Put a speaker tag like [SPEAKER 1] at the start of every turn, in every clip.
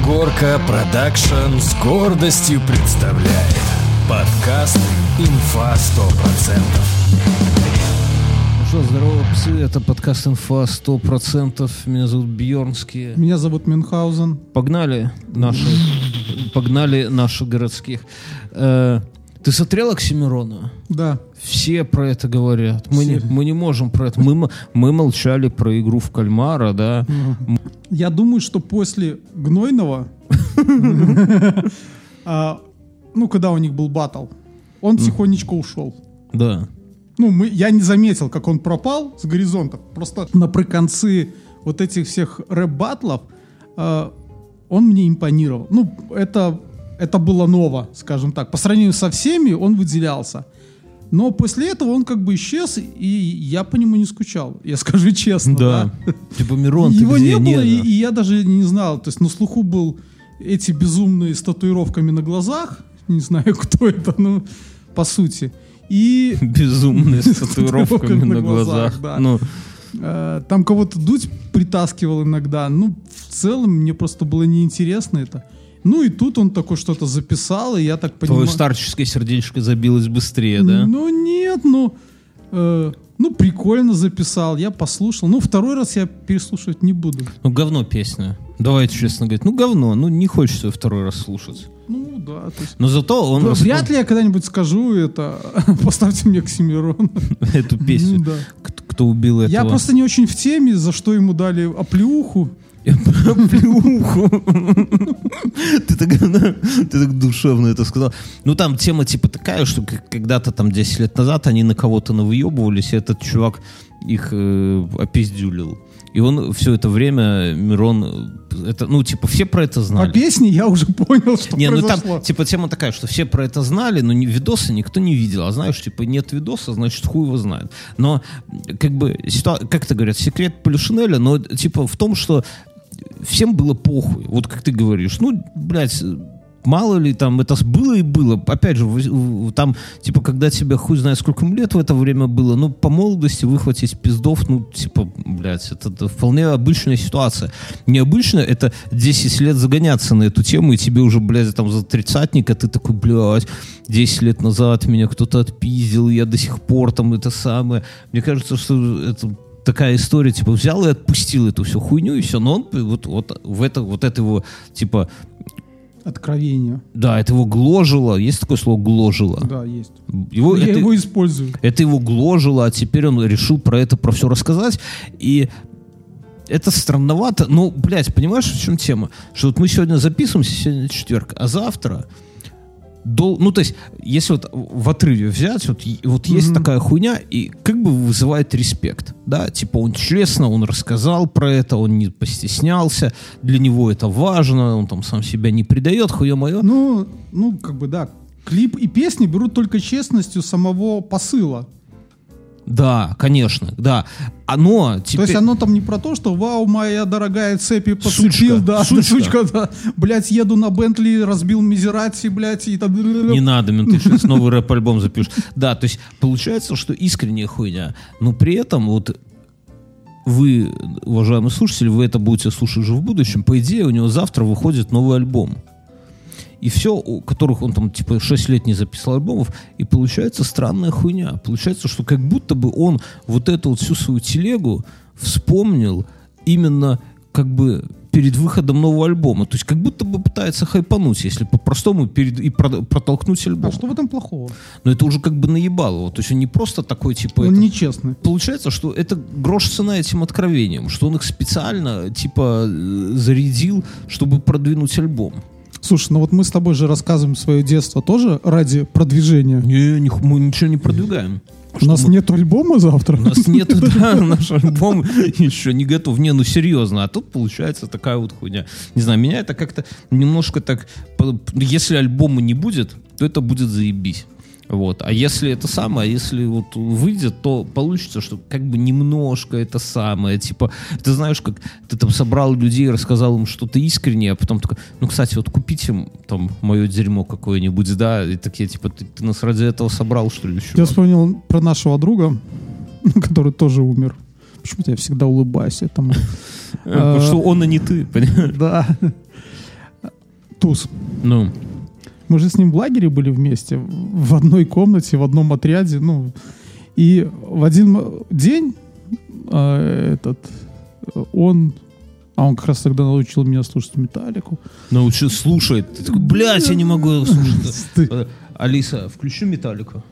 [SPEAKER 1] Ангорка Продакшн с гордостью представляет подкаст «Инфа 100%».
[SPEAKER 2] Ну что, здорово, псы, это подкаст «Инфа 100%». Меня зовут Бьернский.
[SPEAKER 3] Меня зовут Мюнхгаузен.
[SPEAKER 2] Погнали наши, погнали наши городских. Ты смотрел Оксимирона?
[SPEAKER 3] Да.
[SPEAKER 2] Все про это говорят. Мы не, мы не можем про это. Мы, мы молчали про игру в кальмара, да.
[SPEAKER 3] Я думаю, что после Гнойного, а, ну, когда у них был батл, он тихонечко ушел.
[SPEAKER 2] Да.
[SPEAKER 3] Ну, мы, я не заметил, как он пропал с горизонта. Просто наприконцы вот этих всех рэп-батлов а, он мне импонировал. Ну, это, это было ново, скажем так. По сравнению со всеми он выделялся. Но после этого он как бы исчез, и я по нему не скучал. Я скажу честно.
[SPEAKER 2] Да. Типа, Мирон, ты
[SPEAKER 3] Его
[SPEAKER 2] где?
[SPEAKER 3] не было, и,
[SPEAKER 2] да.
[SPEAKER 3] и я даже не знал. То есть на слуху был эти безумные с татуировками на глазах. Не знаю, кто это, но по сути. И
[SPEAKER 2] Безумные с татуировками
[SPEAKER 3] на глазах. да.
[SPEAKER 2] Ну,
[SPEAKER 3] э, там кого-то дуть притаскивал иногда. Ну, в целом, мне просто было неинтересно это. Ну и тут он такой что-то записал, и я так
[SPEAKER 2] твое
[SPEAKER 3] понимаю...
[SPEAKER 2] старческое сердечко забилось быстрее, да?
[SPEAKER 3] Ну нет, ну... э, ну, прикольно записал, я послушал. Ну, второй раз я переслушивать не буду.
[SPEAKER 2] Ну, говно песня. Давайте честно говорить. Ну, говно. Ну, не хочется её второй раз слушать.
[SPEAKER 3] Ну, да, то есть...
[SPEAKER 2] Но зато он...
[SPEAKER 3] Вряд ли я когда-нибудь скажу это. Поставьте мне Оксимирон.
[SPEAKER 2] Эту песню.
[SPEAKER 3] Ну да.
[SPEAKER 2] Кто, убил этого?
[SPEAKER 3] Я просто не очень в теме, за что ему дали оплеуху.
[SPEAKER 2] Плюху. Ты так, душевно это сказал. Ну, там тема типа такая, что когда-то там 10 лет назад они на кого-то навыебывались, и этот чувак их э, опиздюлил. И он все это время, Мирон, это, ну, типа, все про это
[SPEAKER 3] По
[SPEAKER 2] знали.
[SPEAKER 3] песне я уже понял, что
[SPEAKER 2] Не, ну
[SPEAKER 3] произошло.
[SPEAKER 2] там, типа, тема такая, что все про это знали, но не, видосы никто не видел. А знаешь, типа, нет видоса, значит, хуй его знает. Но, как бы, ситуа- как это говорят, секрет Полишинеля, но, типа, в том, что всем было похуй. Вот как ты говоришь, ну, блядь, мало ли там это было и было. Опять же, там, типа, когда тебе хуй знает, сколько лет в это время было, ну, по молодости выхватить пиздов, ну, типа, блядь, это, это вполне обычная ситуация. Необычно это 10 лет загоняться на эту тему, и тебе уже, блядь, там за тридцатника ты такой, блядь, 10 лет назад меня кто-то отпиздил, я до сих пор там это самое. Мне кажется, что это такая история, типа, взял и отпустил эту всю хуйню, и все, но он вот, вот в это, вот это его, типа,
[SPEAKER 3] Откровение.
[SPEAKER 2] да, это его гложило, есть такое слово гложило?
[SPEAKER 3] Да, есть.
[SPEAKER 2] Его,
[SPEAKER 3] я
[SPEAKER 2] это,
[SPEAKER 3] его использую.
[SPEAKER 2] это его гложило, а теперь он решил про это, про все рассказать, и это странновато, ну, блядь, понимаешь, в чем тема? Что вот мы сегодня записываемся, сегодня четверг, а завтра дол- ну, то есть, если вот в отрыве взять, вот, вот есть
[SPEAKER 3] Мгм.
[SPEAKER 2] такая хуйня, и как бы вызывает респект, да, типа он честно, он рассказал про это, он не постеснялся, для него это важно, он там сам себя не предает, хуе мое.
[SPEAKER 3] Ну, ну, как бы, да. Клип и песни берут только честностью самого посыла.
[SPEAKER 2] Да, конечно, да. Оно теперь...
[SPEAKER 3] То есть оно там не про то, что «Вау, моя дорогая цепи
[SPEAKER 2] Сучка,
[SPEAKER 3] подцепил, да,
[SPEAKER 2] сучка.
[SPEAKER 3] сучка, да, блядь, еду на Бентли, разбил Мизерати, блядь, и там...»
[SPEAKER 2] Не надо, мен, ты сейчас новый рэп-альбом запишешь. Да, то есть получается, что искренняя хуйня, но при этом вот вы, уважаемые слушатели, вы это будете слушать уже в будущем, по идее у него завтра выходит новый альбом. И все, у которых он там типа 6 лет не записал альбомов, и получается странная хуйня. Получается, что как будто бы он вот эту вот всю свою телегу вспомнил именно как бы перед выходом нового альбома. То есть как будто бы пытается хайпануть, если по-простому, перед, и про- протолкнуть альбом.
[SPEAKER 3] А что в этом плохого?
[SPEAKER 2] Но это уже как бы наебало. То есть он не просто такой, типа...
[SPEAKER 3] Он
[SPEAKER 2] это-
[SPEAKER 3] нечестный.
[SPEAKER 2] Получается, что это грош цена этим откровением, что он их специально, типа, э, зарядил, чтобы продвинуть альбом.
[SPEAKER 3] Слушай, ну вот мы с тобой же рассказываем свое детство тоже ради продвижения.
[SPEAKER 2] Не, не- мы ничего не продвигаем.
[SPEAKER 3] У нас нет альбома завтра.
[SPEAKER 2] У нас нет, да, наш альбом еще не готов. Не, ну серьезно, а тут получается такая вот хуйня. Не знаю, меня это как-то немножко так... Если альбома не будет, то это будет заебись. Вот. А если это самое, а если вот выйдет, то получится, что как бы немножко это самое. Типа, ты знаешь, как ты там собрал людей, рассказал им что-то искреннее, а потом такой, ну, кстати, вот купите им там мое дерьмо какое-нибудь, да, и такие, типа, ты, ты нас ради этого собрал, что ли, еще?
[SPEAKER 3] Я вспомнил про нашего друга, который тоже умер. Почему-то я всегда улыбаюсь этому.
[SPEAKER 2] Потому что он, а не ты, понимаешь?
[SPEAKER 3] Да. туз.
[SPEAKER 2] Ну,
[SPEAKER 3] Мы же с ним в лагере были вместе, в одной комнате, в одном отряде. Ну, и в один день э, этот он, а он как раз тогда научил меня слушать металлику.
[SPEAKER 2] научи, слушает. Ты такой, блядь, я не могу его слушать. Э, Алиса, включи металлику.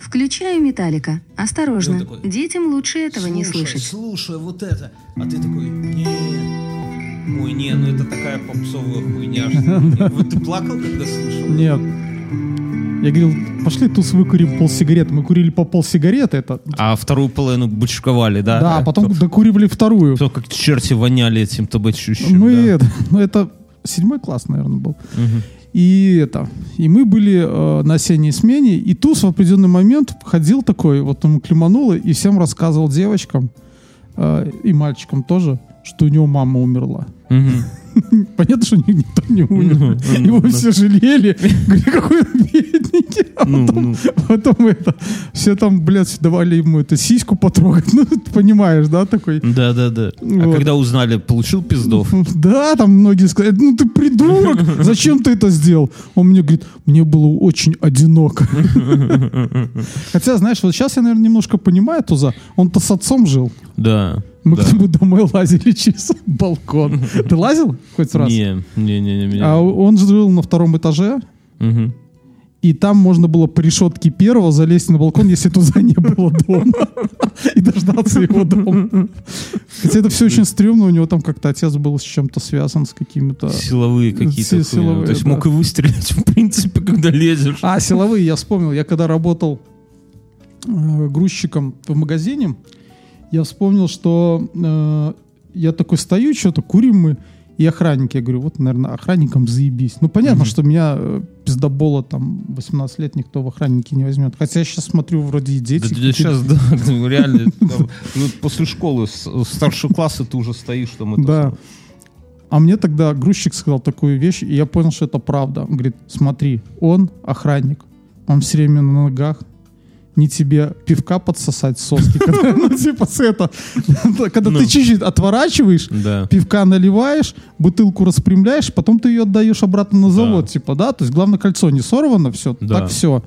[SPEAKER 4] Включаю металлика. Осторожно.
[SPEAKER 2] Такой,
[SPEAKER 4] Детям лучше этого не
[SPEAKER 2] Слушай,
[SPEAKER 4] слышать.
[SPEAKER 2] Слушай, вот это. А ты такой, не. Ой, не, ну это такая попсовая хуйня. что- Вот ты плакал, когда слышал?
[SPEAKER 3] Нет. Я говорил, пошли туз выкурим пол сигареты. Мы курили по пол сигареты, это.
[SPEAKER 2] А вторую половину бычковали, да?
[SPEAKER 3] Да, а потом докуривали вторую.
[SPEAKER 2] Кто как черти воняли этим табачущим.
[SPEAKER 3] Мы
[SPEAKER 2] да.
[SPEAKER 3] это, ну это седьмой класс, наверное, был. И это, и мы были э, на осенней смене, и Туз в определенный момент ходил такой, вот ему клемануло, и всем рассказывал девочкам э, и мальчикам тоже, что у него мама умерла.
[SPEAKER 2] Мгм.
[SPEAKER 3] Понятно, что ни- никто не умер.
[SPEAKER 2] Ну,
[SPEAKER 3] Его
[SPEAKER 2] ну,
[SPEAKER 3] все жалели. Говорили, какой он бедненький. А
[SPEAKER 2] Ну,
[SPEAKER 3] потом,
[SPEAKER 2] ну.
[SPEAKER 3] потом это, все там, блядь, давали ему это сиську потрогать. Ну, ты понимаешь, да, такой.
[SPEAKER 2] Да, да, да. А
[SPEAKER 3] Вот.
[SPEAKER 2] когда узнали, получил пиздов.
[SPEAKER 3] Да, там многие сказали, ну ты придурок, зачем ты это сделал? Он мне говорит, мне было очень одиноко. Хотя, знаешь, вот сейчас я, наверное, немножко понимаю Туза. Он-то с отцом жил.
[SPEAKER 2] Да.
[SPEAKER 3] Мы
[SPEAKER 2] да.
[SPEAKER 3] к нему домой лазили через балкон. Ты лазил хоть раз?
[SPEAKER 2] Не, не, не, не.
[SPEAKER 3] А он жил на втором этаже,
[SPEAKER 2] Мгм.
[SPEAKER 3] и там можно было по решетке первого залезть на балкон, если туза не было дома. И дождаться его дома. Хотя это все очень стрёмно, у него там как-то отец был с чем-то связан, с какими-то...
[SPEAKER 2] Силовые какие-то.
[SPEAKER 3] Силовые,
[SPEAKER 2] То есть
[SPEAKER 3] да.
[SPEAKER 2] мог и выстрелить, в принципе, когда лезешь.
[SPEAKER 3] А, силовые, я вспомнил. Я когда работал э, грузчиком в магазине, я вспомнил, что э, я такой стою, что-то курим мы, и охранники, я говорю, вот, наверное, охранникам заебись. Ну, понятно, что меня э, пиздобола там 18 лет никто в охранники не возьмет. Хотя я сейчас смотрю, вроде и дети.
[SPEAKER 2] Да, сейчас, да, ну, реально, ну, после школы, старшего класса ты уже стоишь там.
[SPEAKER 3] Да. А мне тогда грузчик сказал такую вещь, и я понял, что это правда. Он говорит, смотри, он охранник, он все время на ногах, не тебе пивка подсосать соски, когда, ну, типа, с это, когда
[SPEAKER 2] Ну.
[SPEAKER 3] ты чуть-чуть отворачиваешь,
[SPEAKER 2] Да.
[SPEAKER 3] пивка наливаешь, бутылку распрямляешь, потом ты ее отдаешь обратно на завод, типа, да, то есть главное кольцо не сорвано, все,
[SPEAKER 2] Да.
[SPEAKER 3] так все.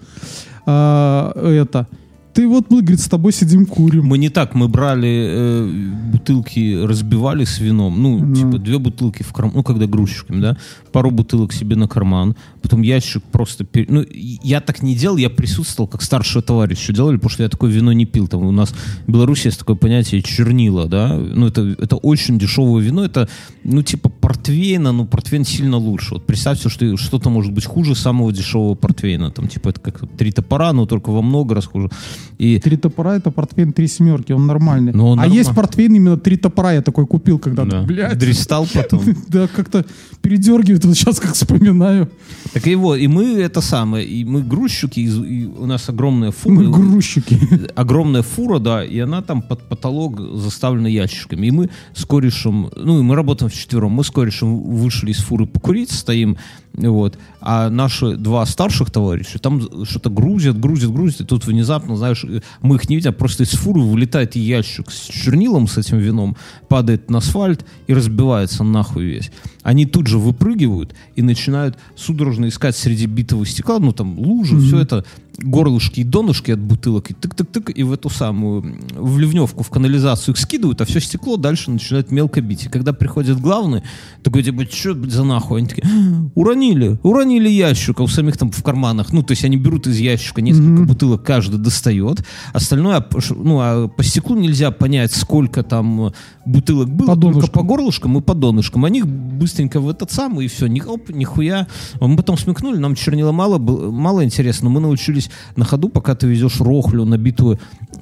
[SPEAKER 3] это, ты вот, мы, говорит, с тобой сидим курим.
[SPEAKER 2] Мы не так, мы брали э, бутылки, разбивали с вином, ну,
[SPEAKER 3] Ну.
[SPEAKER 2] типа, две бутылки в карман, ну, когда грузчиками, да, пару бутылок себе на карман, потом ящик просто... пер- Ну, я так не делал, я присутствовал как старший товарищ, что делали, потому что я такое вино не пил. Там у нас в Беларуси есть такое понятие чернила, да, ну, это, это очень дешевое вино, это, ну, типа, портвейна, но портвейн сильно лучше. Вот представьте, что что-то может быть хуже самого дешевого портвейна, там, типа, это как три топора, но только во много раз хуже. И
[SPEAKER 3] Три топора это портвейн три семерки, он нормальный.
[SPEAKER 2] Ну, он
[SPEAKER 3] а
[SPEAKER 2] норма-
[SPEAKER 3] есть портвейн именно три топора, я такой купил когда-то.
[SPEAKER 2] Да.
[SPEAKER 3] Блядь.
[SPEAKER 2] Дристал потом.
[SPEAKER 3] Да, как-то передергивает, вот сейчас как вспоминаю.
[SPEAKER 2] Так и вот, и мы это самое, и мы грузчики, и у нас огромная фура,
[SPEAKER 3] Мы грузчики.
[SPEAKER 2] огромная фура, да, и она там под потолок заставлена ящиками. И мы с корешем, ну и мы работаем вчетвером, мы с корешем вышли из фуры покурить, стоим, вот, а наши два старших товарища там что-то грузят, грузят, грузят, и тут внезапно, знаешь, мы их не видим, а просто из фуры вылетает ящик с чернилом, с этим вином, падает на асфальт и разбивается нахуй весь. Они тут же выпрыгивают и начинают судорожно искать среди битого стекла, ну там лужи, все это, горлышки и донышки от бутылок, и тык-тык-тык, и в эту самую, в ливневку, в канализацию их скидывают, а все стекло дальше начинает мелко бить. И когда приходит главный, такой, типа, что за нахуй? Они такие, «А, уронили, уронили ящик, а у самих там в карманах, ну, то есть они берут из ящика несколько бутылок, каждый достает, остальное, а ну, а по стеклу нельзя понять, сколько там бутылок было,
[SPEAKER 3] По
[SPEAKER 2] только по горлышкам и по донышкам. Они быстренько в этот самый, и все, ни оп, нихуя. Мы потом смекнули, нам чернила мало, было- мало интересно, но мы научились на ходу, пока ты везешь рохлю, набитую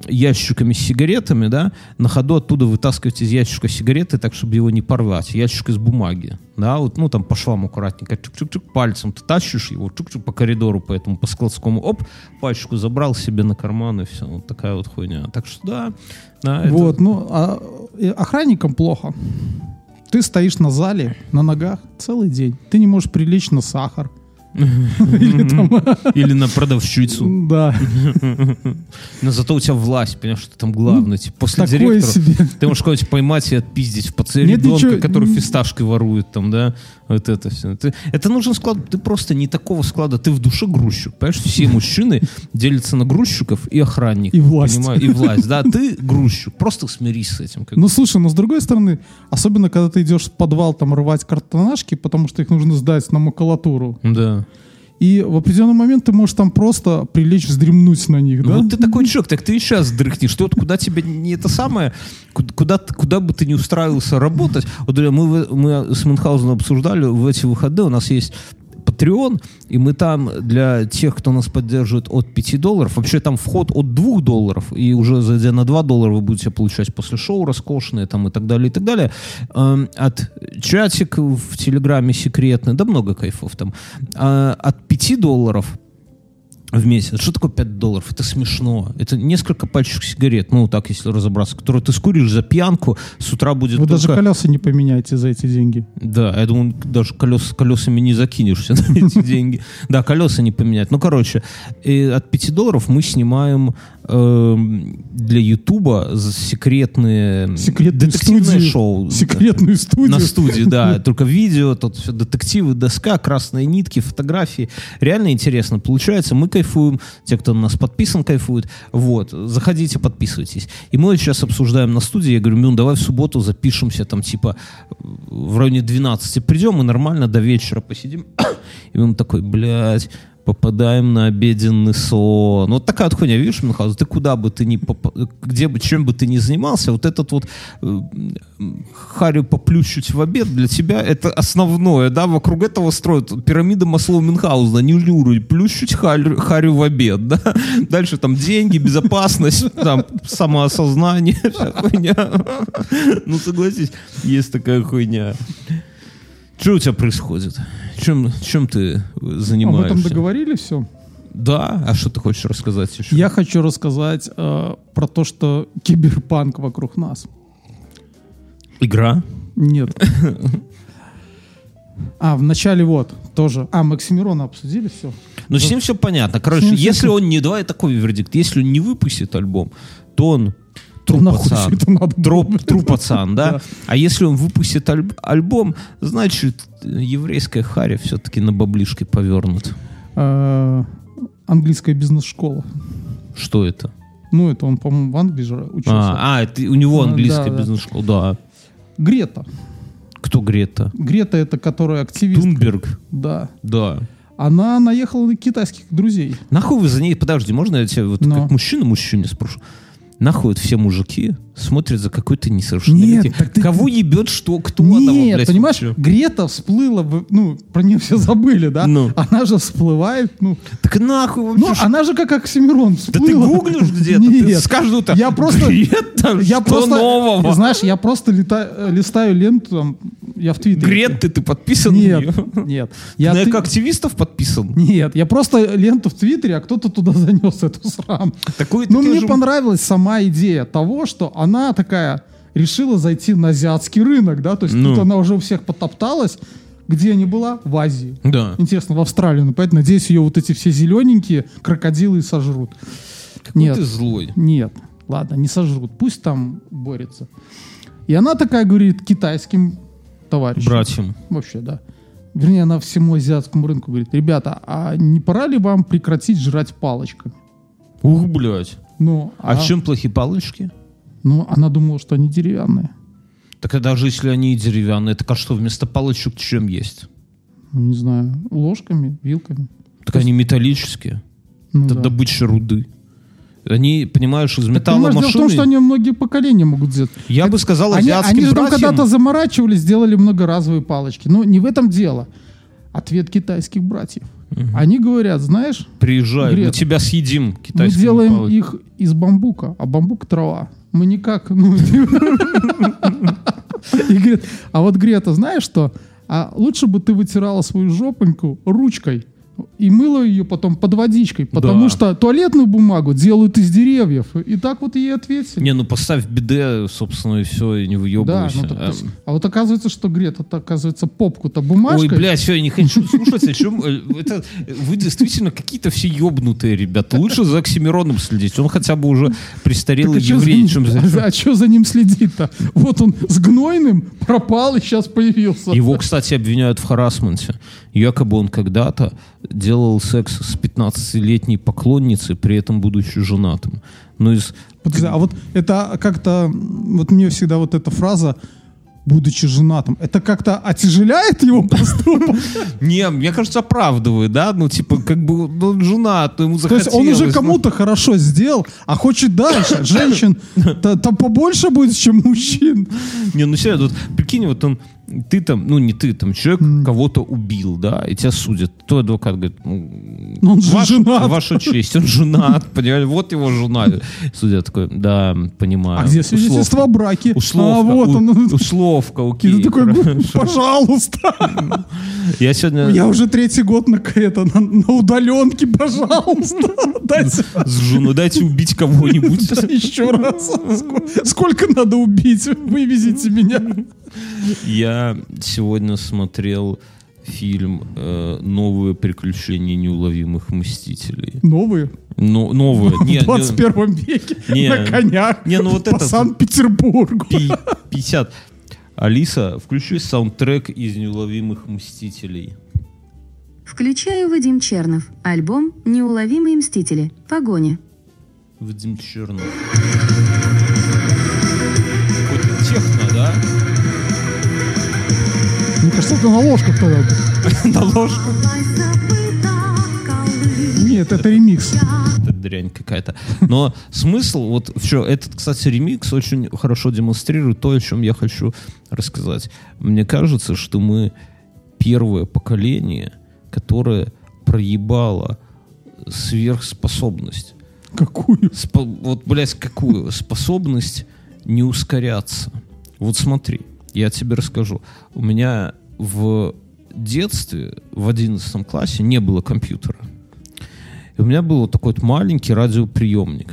[SPEAKER 2] ящиками с сигаретами, да, на ходу оттуда вытаскивать из ящика сигареты так, чтобы его не порвать. Ящик из бумаги, да, вот, ну, там по швам аккуратненько, чук-чук-чук, пальцем ты тащишь его, чук-чук по коридору, по этому, по складскому, оп, пачку забрал себе на карман, и все, вот такая вот хуйня. Так что, да, да, это-
[SPEAKER 3] Вот, ну, а охранникам плохо. Ты стоишь на зале, на ногах целый день. Ты не можешь прилечь на сахар. Или там...
[SPEAKER 2] Или на продавщицу.
[SPEAKER 3] Да.
[SPEAKER 2] Но зато у тебя власть, понимаешь, что там главный. Типа, после
[SPEAKER 3] Такое
[SPEAKER 2] директора
[SPEAKER 3] себе.
[SPEAKER 2] ты можешь кого-нибудь поймать и отпиздить в пацане
[SPEAKER 3] Нет
[SPEAKER 2] ребенка,
[SPEAKER 3] ничего-
[SPEAKER 2] который фисташкой ворует там, да, вот это все. Ты- это нужен склад, ты просто не такого склада, ты в душе грузчик, понимаешь, все мужчины делятся на грузчиков и охранников.
[SPEAKER 3] И власть.
[SPEAKER 2] понимаю, И власть, да, ты грузчик, просто смирись с этим.
[SPEAKER 3] Ну слушай, но с другой стороны, особенно когда ты идешь в подвал там рвать картонашки, потому что их нужно сдать на макулатуру,
[SPEAKER 2] Да.
[SPEAKER 3] И в определенный момент ты можешь там просто прилечь вздремнуть на них, да?
[SPEAKER 2] Вот ты такой человек, так ты и сейчас дрыхнешь. Вот куда тебе не это самое, ку- куда, куда бы ты не устраивался работать. Вот мы, мы с Мюнхгаузеном обсуждали в эти выходные, у нас есть Patreon, и мы там для тех, кто нас поддерживает от 5 долларов, вообще там вход от 2 долларов, и уже зайдя на 2 доллара вы будете получать после шоу роскошные там и так далее, и так далее. Эм, От чатик в Телеграме секретный, да много кайфов там. А От 5 долларов в месяц. Что такое 5 долларов? Это смешно. Это несколько пачек сигарет, ну так, если разобраться, которые ты скуришь за пьянку, с утра будет
[SPEAKER 3] Вы даже
[SPEAKER 2] только-
[SPEAKER 3] колеса не поменяете за эти деньги.
[SPEAKER 2] Да, я думаю, даже колес, колесами не закинешься на эти деньги. Да, колеса не поменять. Ну, короче, от 5 долларов мы снимаем для Ютуба секретные
[SPEAKER 3] Секретную
[SPEAKER 2] детективное
[SPEAKER 3] студию.
[SPEAKER 2] шоу.
[SPEAKER 3] Секретную студию.
[SPEAKER 2] На студии, да. Только видео, тут все детективы, доска, красные нитки, фотографии. Реально интересно получается. Мы кайфуем, те, кто на нас подписан, кайфуют. Вот. Заходите, подписывайтесь. И мы сейчас обсуждаем на студии. Я говорю, Мюн, давай в субботу запишемся там типа в районе 12 придем и нормально до вечера посидим. И он такой, блядь, попадаем на обеденный сон. Вот такая вот хуйня, видишь, Мюнхгаузен, ты куда бы ты ни попа- где бы, чем бы ты ни занимался, вот этот вот э, Харю поплющить в обед для тебя это основное, да, вокруг этого строят пирамида Маслоу Мюнхгаузена, нижний уровень, плющить Харю, Харю в обед, да, дальше там деньги, безопасность, там самоосознание, хуйня. Ну, согласись, есть такая хуйня. Что у тебя происходит? Чем, чем ты
[SPEAKER 3] Об
[SPEAKER 2] занимаешься?
[SPEAKER 3] этом договорили все?
[SPEAKER 2] Да, а что ты хочешь рассказать еще?
[SPEAKER 3] Я хочу рассказать э, про то, что киберпанк вокруг нас.
[SPEAKER 2] Игра?
[SPEAKER 3] Нет. А, в начале вот, тоже. А, Максимирона обсудили, все.
[SPEAKER 2] Ну, с ним все понятно. Короче, если он не давай такой вердикт, если он не выпустит альбом, то он тру
[SPEAKER 3] нахуй
[SPEAKER 2] пацан.
[SPEAKER 3] всё это надо
[SPEAKER 2] Тру,
[SPEAKER 3] было?
[SPEAKER 2] тру пацан, да?
[SPEAKER 3] Да.
[SPEAKER 2] А если он выпустит аль- альбом, значит, еврейская харя все-таки на баблишке повернут.
[SPEAKER 3] Э, английская бизнес-школа.
[SPEAKER 2] Что это?
[SPEAKER 3] Ну, это он, по-моему, в Англии же учился.
[SPEAKER 2] А, а, это у него
[SPEAKER 3] Ну,
[SPEAKER 2] английская
[SPEAKER 3] да, да.
[SPEAKER 2] бизнес-школа. Да.
[SPEAKER 3] Грета.
[SPEAKER 2] Кто Грета?
[SPEAKER 3] Грета это которая активист.
[SPEAKER 2] Тунберг.
[SPEAKER 3] Да.
[SPEAKER 2] Да.
[SPEAKER 3] Она наехала на китайских друзей.
[SPEAKER 2] Нахуй вы за ней, подожди, можно я тебя вот
[SPEAKER 3] Но.
[SPEAKER 2] как мужчина мужчине спрошу? Нахуй вот все мужики смотрят за какой-то несовершеннолетней.
[SPEAKER 3] Нет, так ты-
[SPEAKER 2] Кого ебет что, кто
[SPEAKER 3] Нет,
[SPEAKER 2] блядь,
[SPEAKER 3] понимаешь,
[SPEAKER 2] вообще?
[SPEAKER 3] Грета всплыла, ну, про нее все забыли, да?
[SPEAKER 2] Ну.
[SPEAKER 3] Она же всплывает, ну,
[SPEAKER 2] Так нахуй вообще.
[SPEAKER 3] ну, она же как Оксимирон
[SPEAKER 2] да ты
[SPEAKER 3] всплыла.
[SPEAKER 2] гуглишь где-то, ты
[SPEAKER 3] Нет,
[SPEAKER 2] с каждого
[SPEAKER 3] я просто,
[SPEAKER 2] Грета,
[SPEAKER 3] я
[SPEAKER 2] что
[SPEAKER 3] просто,
[SPEAKER 2] нового?
[SPEAKER 3] знаешь, я просто лета- листаю ленту, там, я в Твиттере.
[SPEAKER 2] Грет ты, ты подписан
[SPEAKER 3] Нет, нет.
[SPEAKER 2] Я на
[SPEAKER 3] ты-
[SPEAKER 2] активистов подписан?
[SPEAKER 3] Нет, я просто ленту в Твиттере, а кто-то туда занес эту срам.
[SPEAKER 2] Такой,
[SPEAKER 3] Но мне
[SPEAKER 2] же-
[SPEAKER 3] понравилась сама идея того, что она такая решила зайти на азиатский рынок, да, то есть
[SPEAKER 2] Ну.
[SPEAKER 3] тут она уже у всех потопталась. Где не была? В Азии.
[SPEAKER 2] Да.
[SPEAKER 3] Интересно, в Австралии. Ну, поэтому, надеюсь, ее вот эти все зелененькие крокодилы сожрут.
[SPEAKER 2] Какой
[SPEAKER 3] Нет.
[SPEAKER 2] ты злой.
[SPEAKER 3] Нет, ладно, не сожрут. Пусть там борется. И она такая говорит китайским товарищам.
[SPEAKER 2] Братьям.
[SPEAKER 3] Вообще, да. Вернее, она всему азиатскому рынку говорит, ребята, а не пора ли вам прекратить жрать палочками?
[SPEAKER 2] Ух, блядь.
[SPEAKER 3] Ну,
[SPEAKER 2] А чем плохие палочки?
[SPEAKER 3] Ну, она думала, что они деревянные.
[SPEAKER 2] Так а даже если они и деревянные, так а что вместо палочек чем есть?
[SPEAKER 3] Ну, не знаю, ложками, вилками.
[SPEAKER 2] Так они металлические.
[SPEAKER 3] Ну,
[SPEAKER 2] Это
[SPEAKER 3] да.
[SPEAKER 2] добыча руды. Они, понимаешь, из металла
[SPEAKER 3] понимаешь, дело в том,
[SPEAKER 2] машины...
[SPEAKER 3] что они многие поколения могут сделать.
[SPEAKER 2] Я бы сказал
[SPEAKER 3] Они, они же там
[SPEAKER 2] братьям...
[SPEAKER 3] когда-то заморачивались, сделали многоразовые палочки. Но не в этом дело. Ответ китайских братьев. Они говорят, знаешь,
[SPEAKER 2] Приезжай, мы
[SPEAKER 3] Грет,
[SPEAKER 2] тебя съедим
[SPEAKER 3] мы
[SPEAKER 2] китайскими
[SPEAKER 3] делаем
[SPEAKER 2] палочками.
[SPEAKER 3] их из бамбука, а бамбук трава. Мы никак, ну... И говорит, а вот Грета, знаешь что? А лучше бы ты вытирала свою жопоньку ручкой и мыло ее потом под водичкой, потому
[SPEAKER 2] Да.
[SPEAKER 3] что туалетную бумагу делают из деревьев. И так вот ей ответили.
[SPEAKER 2] Не, ну поставь биде, собственно, и все, и не
[SPEAKER 3] да,
[SPEAKER 2] выебывайся.
[SPEAKER 3] ну, так, то
[SPEAKER 2] А,
[SPEAKER 3] есть- а вот оказывается, что Грета, то оказывается, попку-то бумажкой.
[SPEAKER 2] Ой, блядь, все, я не хочу слушать, о чем... э, Это, вы действительно какие-то все ебнутые ребята. Лучше за Оксимироном следить. Он хотя бы уже
[SPEAKER 3] Так
[SPEAKER 2] престарелый
[SPEAKER 3] а
[SPEAKER 2] еврей, чем за...
[SPEAKER 3] а, чё за ним следить-то? Вот он с гнойным пропал и сейчас появился.
[SPEAKER 2] Его, кстати, обвиняют в харасменте. Якобы он когда-то делал секс с 15-летней поклонницей, при этом будучи женатым. Ну, из...
[SPEAKER 3] Подожди, а вот это как-то, вот мне всегда вот эта фраза, будучи женатым, это как-то отяжеляет его поступок?
[SPEAKER 2] Не, мне кажется, оправдывает, да? Ну, типа, как бы, ну, он женат, ему
[SPEAKER 3] То
[SPEAKER 2] захотелось.
[SPEAKER 3] есть он уже
[SPEAKER 2] ну.
[SPEAKER 3] кому-то хорошо сделал, а хочет дальше. Женщин-то то побольше будет, чем мужчин.
[SPEAKER 2] Не, ну серьезно, вот прикинь, вот он, ты там, ну не ты, там человек кого-то убил, да, и тебя судят. То адвокат говорит, ну,
[SPEAKER 3] Но он же
[SPEAKER 2] ваша,
[SPEAKER 3] женат.
[SPEAKER 2] ваша честь, он женат, понимаешь, вот его жена. Судья такой, да, понимаю.
[SPEAKER 3] А где свидетельство о браке?
[SPEAKER 2] Условка,
[SPEAKER 3] А вот
[SPEAKER 2] у-
[SPEAKER 3] он.
[SPEAKER 2] условка,
[SPEAKER 3] И
[SPEAKER 2] окей.
[SPEAKER 3] ты такой, «Ну, пожалуйста.
[SPEAKER 2] Я сегодня
[SPEAKER 3] Я уже третий год на, это, на, на удаленке, пожалуйста. Дайте
[SPEAKER 2] с женой, дайте убить кого-нибудь.
[SPEAKER 3] еще раз. Ск- Сколько надо убить? Вывезите меня.
[SPEAKER 2] Я сегодня смотрел фильм э, «Новые приключения неуловимых мстителей».
[SPEAKER 3] Новые?
[SPEAKER 2] Ну, новые. Не,
[SPEAKER 3] В 21 веке
[SPEAKER 2] не.
[SPEAKER 3] на конях
[SPEAKER 2] Не, ну вот
[SPEAKER 3] по
[SPEAKER 2] это-
[SPEAKER 3] Санкт-Петербургу.
[SPEAKER 2] Пи- 50. Алиса, включи саундтрек из «Неуловимых мстителей».
[SPEAKER 4] Включаю Вадим Чернов. Альбом «Неуловимые мстители. Погоня».
[SPEAKER 2] Вадим Чернов.
[SPEAKER 3] Мне кажется, это на ложках тогда.
[SPEAKER 2] На ложку.
[SPEAKER 3] Нет, это ремикс.
[SPEAKER 2] Это дрянь какая-то. Но смысл, вот все, этот, кстати, ремикс очень хорошо демонстрирует то, о чем я хочу рассказать. Мне кажется, что мы первое поколение, которое проебало сверхспособность.
[SPEAKER 3] Какую?
[SPEAKER 2] Спо- вот, блядь, какую? Способность не ускоряться. Вот смотри, я тебе расскажу. У меня в детстве, в 11 классе, не было компьютера. И у меня был вот такой вот маленький радиоприемник.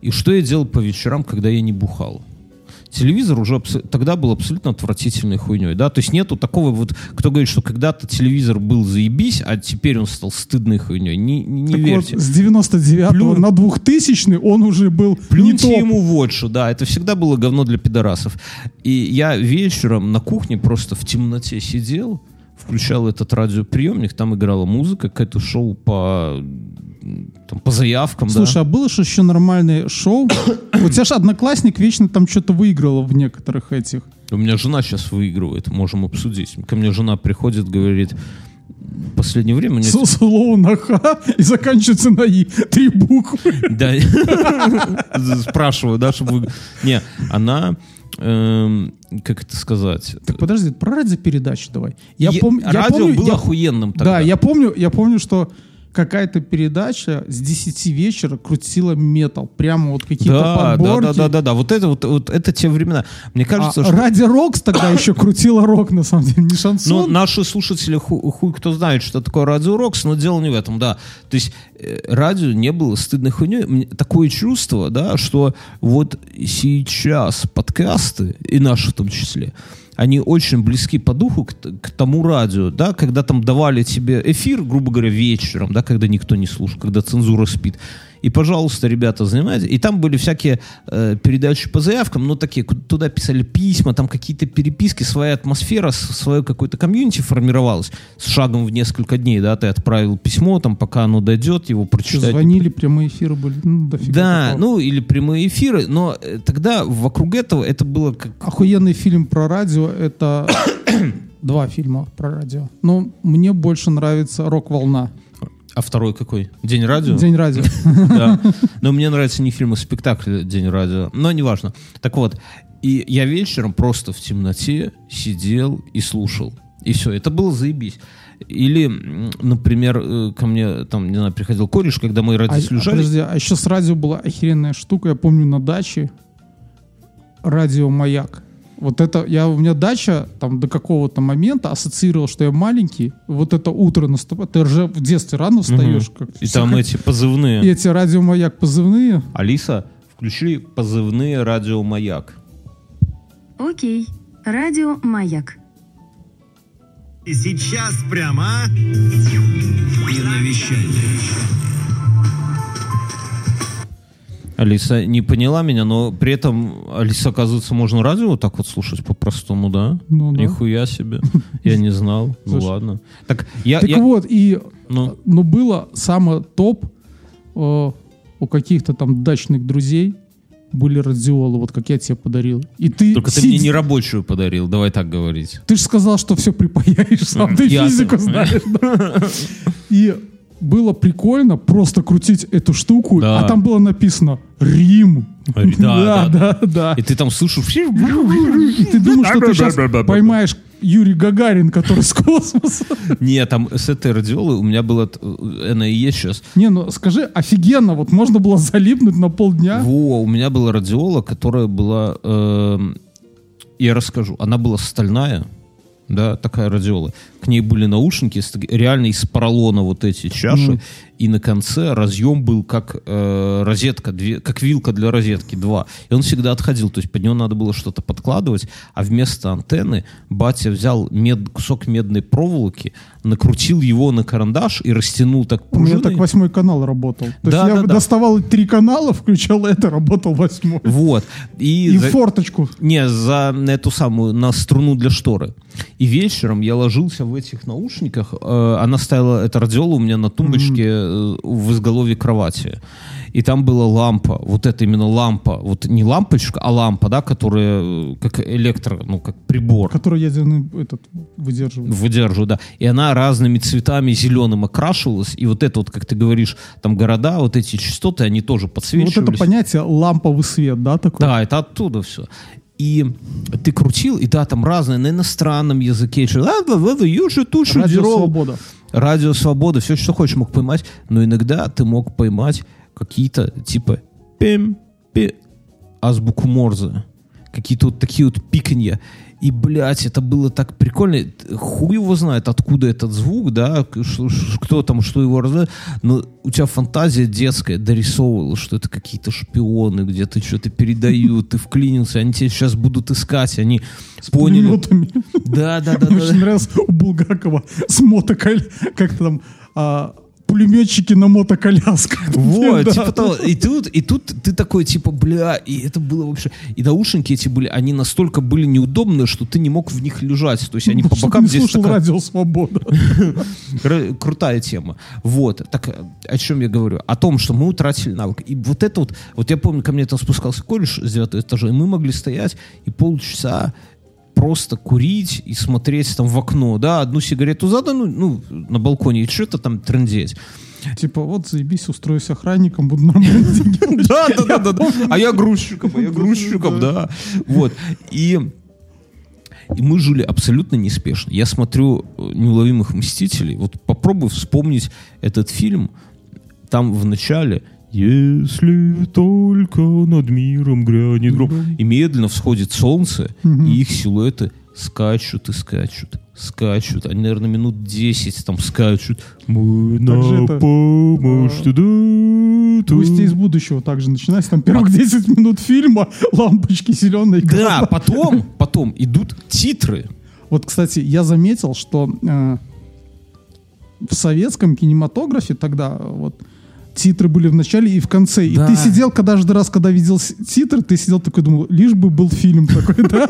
[SPEAKER 2] И что я делал по вечерам, когда я не бухал? Телевизор уже тогда был абсолютно отвратительной хуйней, да, то есть нету такого вот, кто говорит, что когда-то телевизор был заебись, а теперь он стал стыдной хуйней, не, не, не
[SPEAKER 3] Так
[SPEAKER 2] верьте.
[SPEAKER 3] вот, с 99
[SPEAKER 2] Плю-
[SPEAKER 3] на 2000 он уже был не
[SPEAKER 2] Плюньте
[SPEAKER 3] топ.
[SPEAKER 2] ему вот что, да, это всегда было говно для пидорасов. И я вечером на кухне просто в темноте сидел, включал этот радиоприемник, там играла музыка, какое-то шоу по, там, по заявкам,
[SPEAKER 3] Слушай,
[SPEAKER 2] да.
[SPEAKER 3] а было же еще нормальное шоу? У тебя же одноклассник вечно там что-то выигрывал в некоторых этих.
[SPEAKER 2] У меня жена сейчас выигрывает, можем обсудить. Ко мне жена приходит, говорит, в последнее время... мне
[SPEAKER 3] Слово на Х и заканчивается на И. Три буквы.
[SPEAKER 2] Да. Спрашиваю, да, чтобы... Не, она... эм, Как это сказать?
[SPEAKER 3] Так подожди, про радиопередачу давай. Я я
[SPEAKER 2] Радио
[SPEAKER 3] помню,
[SPEAKER 2] было
[SPEAKER 3] я-
[SPEAKER 2] охуенным тогда.
[SPEAKER 3] Да, я помню, я помню, что какая-то передача с 10 вечера крутила метал. Прямо вот какие-то
[SPEAKER 2] Да, да,
[SPEAKER 3] подборки.
[SPEAKER 2] да, да, да, да. Вот это вот, вот это те времена. Мне кажется,
[SPEAKER 3] а
[SPEAKER 2] что
[SPEAKER 3] Ради Рокс тогда еще крутила рок, на самом деле, не шансон.
[SPEAKER 2] ну, наши слушатели ху- хуй кто знает, что такое радио Рокс, но дело не в этом, да. То есть э, радио не было стыдной хуйней. Мне Такое чувство, да, что вот сейчас подкасты, и наши в том числе, они очень близки по духу к, к тому радио, да, когда там давали тебе эфир, грубо говоря, вечером, да, когда никто не слушает, когда цензура спит. И, пожалуйста, ребята, занимайтесь. И там были всякие э, передачи по заявкам, ну, такие, туда писали письма, там какие-то переписки, своя атмосфера, свое какое-то комьюнити формировалось с шагом в несколько дней, да, ты отправил письмо, там, пока оно дойдет, его прочитать.
[SPEAKER 3] звонили, прямые эфиры были. Ну, дофига
[SPEAKER 2] Да,
[SPEAKER 3] такого.
[SPEAKER 2] ну, или прямые эфиры, но э, тогда вокруг этого это было как...
[SPEAKER 3] Охуенный фильм про радио — это два фильма про радио. Но мне больше нравится «Рок-волна».
[SPEAKER 2] А второй какой? День радио?
[SPEAKER 3] День радио.
[SPEAKER 2] Да. Но мне нравится не фильм, а спектакль «День радио». Но неважно. Так вот, и я вечером просто в темноте сидел и слушал. И все, это было заебись. Или, например, э, ко мне там, не знаю, приходил кореш, когда мои
[SPEAKER 3] А,
[SPEAKER 2] родители
[SPEAKER 3] а,
[SPEAKER 2] уезжали.
[SPEAKER 3] подожди, а еще с радио была охеренная штука. Я помню на даче радио «Маяк». Вот это, я, у меня дача там до какого-то момента ассоциировал, что я маленький, вот это утро наступает, ты уже в детстве рано встаешь. Как
[SPEAKER 2] И там
[SPEAKER 3] хот-
[SPEAKER 2] эти позывные.
[SPEAKER 3] и эти радиомаяк позывные.
[SPEAKER 2] Алиса, включи позывные радиомаяк.
[SPEAKER 4] Окей. Радио «Маяк».
[SPEAKER 5] И сейчас прямо... а? И навещание.
[SPEAKER 2] Алиса не поняла меня, но при этом, Алиса, оказывается, можно радио вот так вот слушать по-простому, да?
[SPEAKER 3] Ну да.
[SPEAKER 2] Нихуя себе. Я не знал. Ну ладно. Так, я...
[SPEAKER 3] Так
[SPEAKER 2] я-
[SPEAKER 3] вот, и
[SPEAKER 2] Ну,
[SPEAKER 3] ну, было самое топ э, у каких-то там дачных друзей были радиолы, вот как я тебе подарил. И ты,
[SPEAKER 2] только ты
[SPEAKER 3] сидя-
[SPEAKER 2] мне не рабочую подарил, давай так говорить.
[SPEAKER 3] Ты же сказал, что все припаяешь сам, ты физику знаешь. И было прикольно просто крутить эту штуку,
[SPEAKER 2] Да.
[SPEAKER 3] а там было написано Рим.
[SPEAKER 2] Да,
[SPEAKER 3] да, да, да.
[SPEAKER 2] И ты там слышишь...
[SPEAKER 3] И ты думаешь, что ты сейчас поймаешь Юрий Гагарин, который с космоса.
[SPEAKER 2] Не, там с этой радиолы у меня было... Она и есть сейчас.
[SPEAKER 3] Не, ну скажи, офигенно, вот можно было залипнуть на полдня.
[SPEAKER 2] Во, у меня была радиола, которая была... эм, я расскажу. Она была стальная, да, такая радиола. К ней были наушники, реально из поролона вот эти чаши, и на конце разъем был как э, розетка, две, как вилка для розетки, два. И он всегда отходил, то есть под него надо было что-то подкладывать, а вместо антенны батя взял мед- кусок медной проволоки, накрутил его на карандаш и растянул так
[SPEAKER 3] У меня
[SPEAKER 2] пружиной.
[SPEAKER 3] так восьмой канал работал. То
[SPEAKER 2] Да,
[SPEAKER 3] есть я
[SPEAKER 2] да, да.
[SPEAKER 3] доставал три канала, включал это, работал восьмой.
[SPEAKER 2] Вот. И,
[SPEAKER 3] И
[SPEAKER 2] за-
[SPEAKER 3] форточку.
[SPEAKER 2] Не, за эту самую, на струну для шторы. И вечером я ложился в этих наушниках. э, она стояла, эта радиола у меня на тумбочке э, в изголовье кровати. И там была лампа, вот это именно лампа, вот не лампочка, а лампа, да, которая э, как электро, ну, как прибор
[SPEAKER 3] Который ядерный этот выдерживает.
[SPEAKER 2] выдерживаю, да. И она разными цветами зеленым окрашивалась. И вот это вот, как ты говоришь, там города, вот эти частоты, они тоже
[SPEAKER 3] Ну, Вот
[SPEAKER 2] подсвечивались.
[SPEAKER 3] это понятие ламповый свет, да, такой?
[SPEAKER 2] Да, это оттуда все. И ты крутил, и да, там разные на иностранном языке. что, «А, да, да, да, южи, туши,
[SPEAKER 3] Радио
[SPEAKER 2] дерол».
[SPEAKER 3] Свобода.
[SPEAKER 2] Радио Свобода, все, что хочешь, мог поймать. Но иногда ты мог поймать какие-то, типа, пим, пи, азбуку Морзе. Какие-то вот такие вот пиканья. И, блядь, это было так прикольно. Хуй его знает, откуда этот звук, да, кто там, что его раздает. Но у тебя фантазия детская дорисовывала, что это какие-то шпионы, где-то что-то передают, ты вклинился, они тебя сейчас будут искать, они поняли.
[SPEAKER 3] Пулеметами.
[SPEAKER 2] Да, да, да,
[SPEAKER 3] Мне
[SPEAKER 2] да.
[SPEAKER 3] очень нравилось у Булгакова с мотоколь... Как там... а, пулеметчики на мотоколясках.
[SPEAKER 2] Вот,
[SPEAKER 3] Да.
[SPEAKER 2] типа того. И тут, и тут ты такой, типа, бля, и это было вообще... И наушники эти были, они настолько были неудобные, что ты не мог в них лежать. То есть они по
[SPEAKER 3] Чтобы
[SPEAKER 2] бокам
[SPEAKER 3] не
[SPEAKER 2] здесь
[SPEAKER 3] слушал
[SPEAKER 2] такая
[SPEAKER 3] радио Свобода.
[SPEAKER 2] крутая тема. Вот. Так о чем я говорю? О том, что мы утратили навык. И вот это вот... Вот я помню, ко мне там спускался кореш с девятого этажа, и мы могли стоять и полчаса просто курить и смотреть там в окно, да, одну сигарету задану, ну, на балконе, и что-то там трындеть.
[SPEAKER 3] Типа, вот заебись, устроюсь охранником, буду нормально
[SPEAKER 2] да, да, да, да. А я грузчиком, а я грузчиком, да. Вот. И, и мы жили абсолютно неспешно. Я смотрю э, «Неуловимых мстителей». Вот попробуй вспомнить этот фильм. Там в начале «Если только над миром грянет гром». И медленно всходит солнце, и их силуэты скачут и скачут, скачут. Они, наверное, минут 10 там скачут. Мы
[SPEAKER 3] Так
[SPEAKER 2] на
[SPEAKER 3] это,
[SPEAKER 2] помощь.
[SPEAKER 3] а,
[SPEAKER 2] туда-ту.
[SPEAKER 3] Гости из будущего также начинается. Там первых 10 минут фильма, лампочки зеленые.
[SPEAKER 2] Да, потом, потом идут титры.
[SPEAKER 3] Вот, кстати, я заметил, что э, в советском кинематографе тогда вот титры были в начале и в конце. И
[SPEAKER 2] Да.
[SPEAKER 3] ты сидел, каждый раз, когда видел титры, ты сидел такой, думал, лишь бы был фильм такой, да?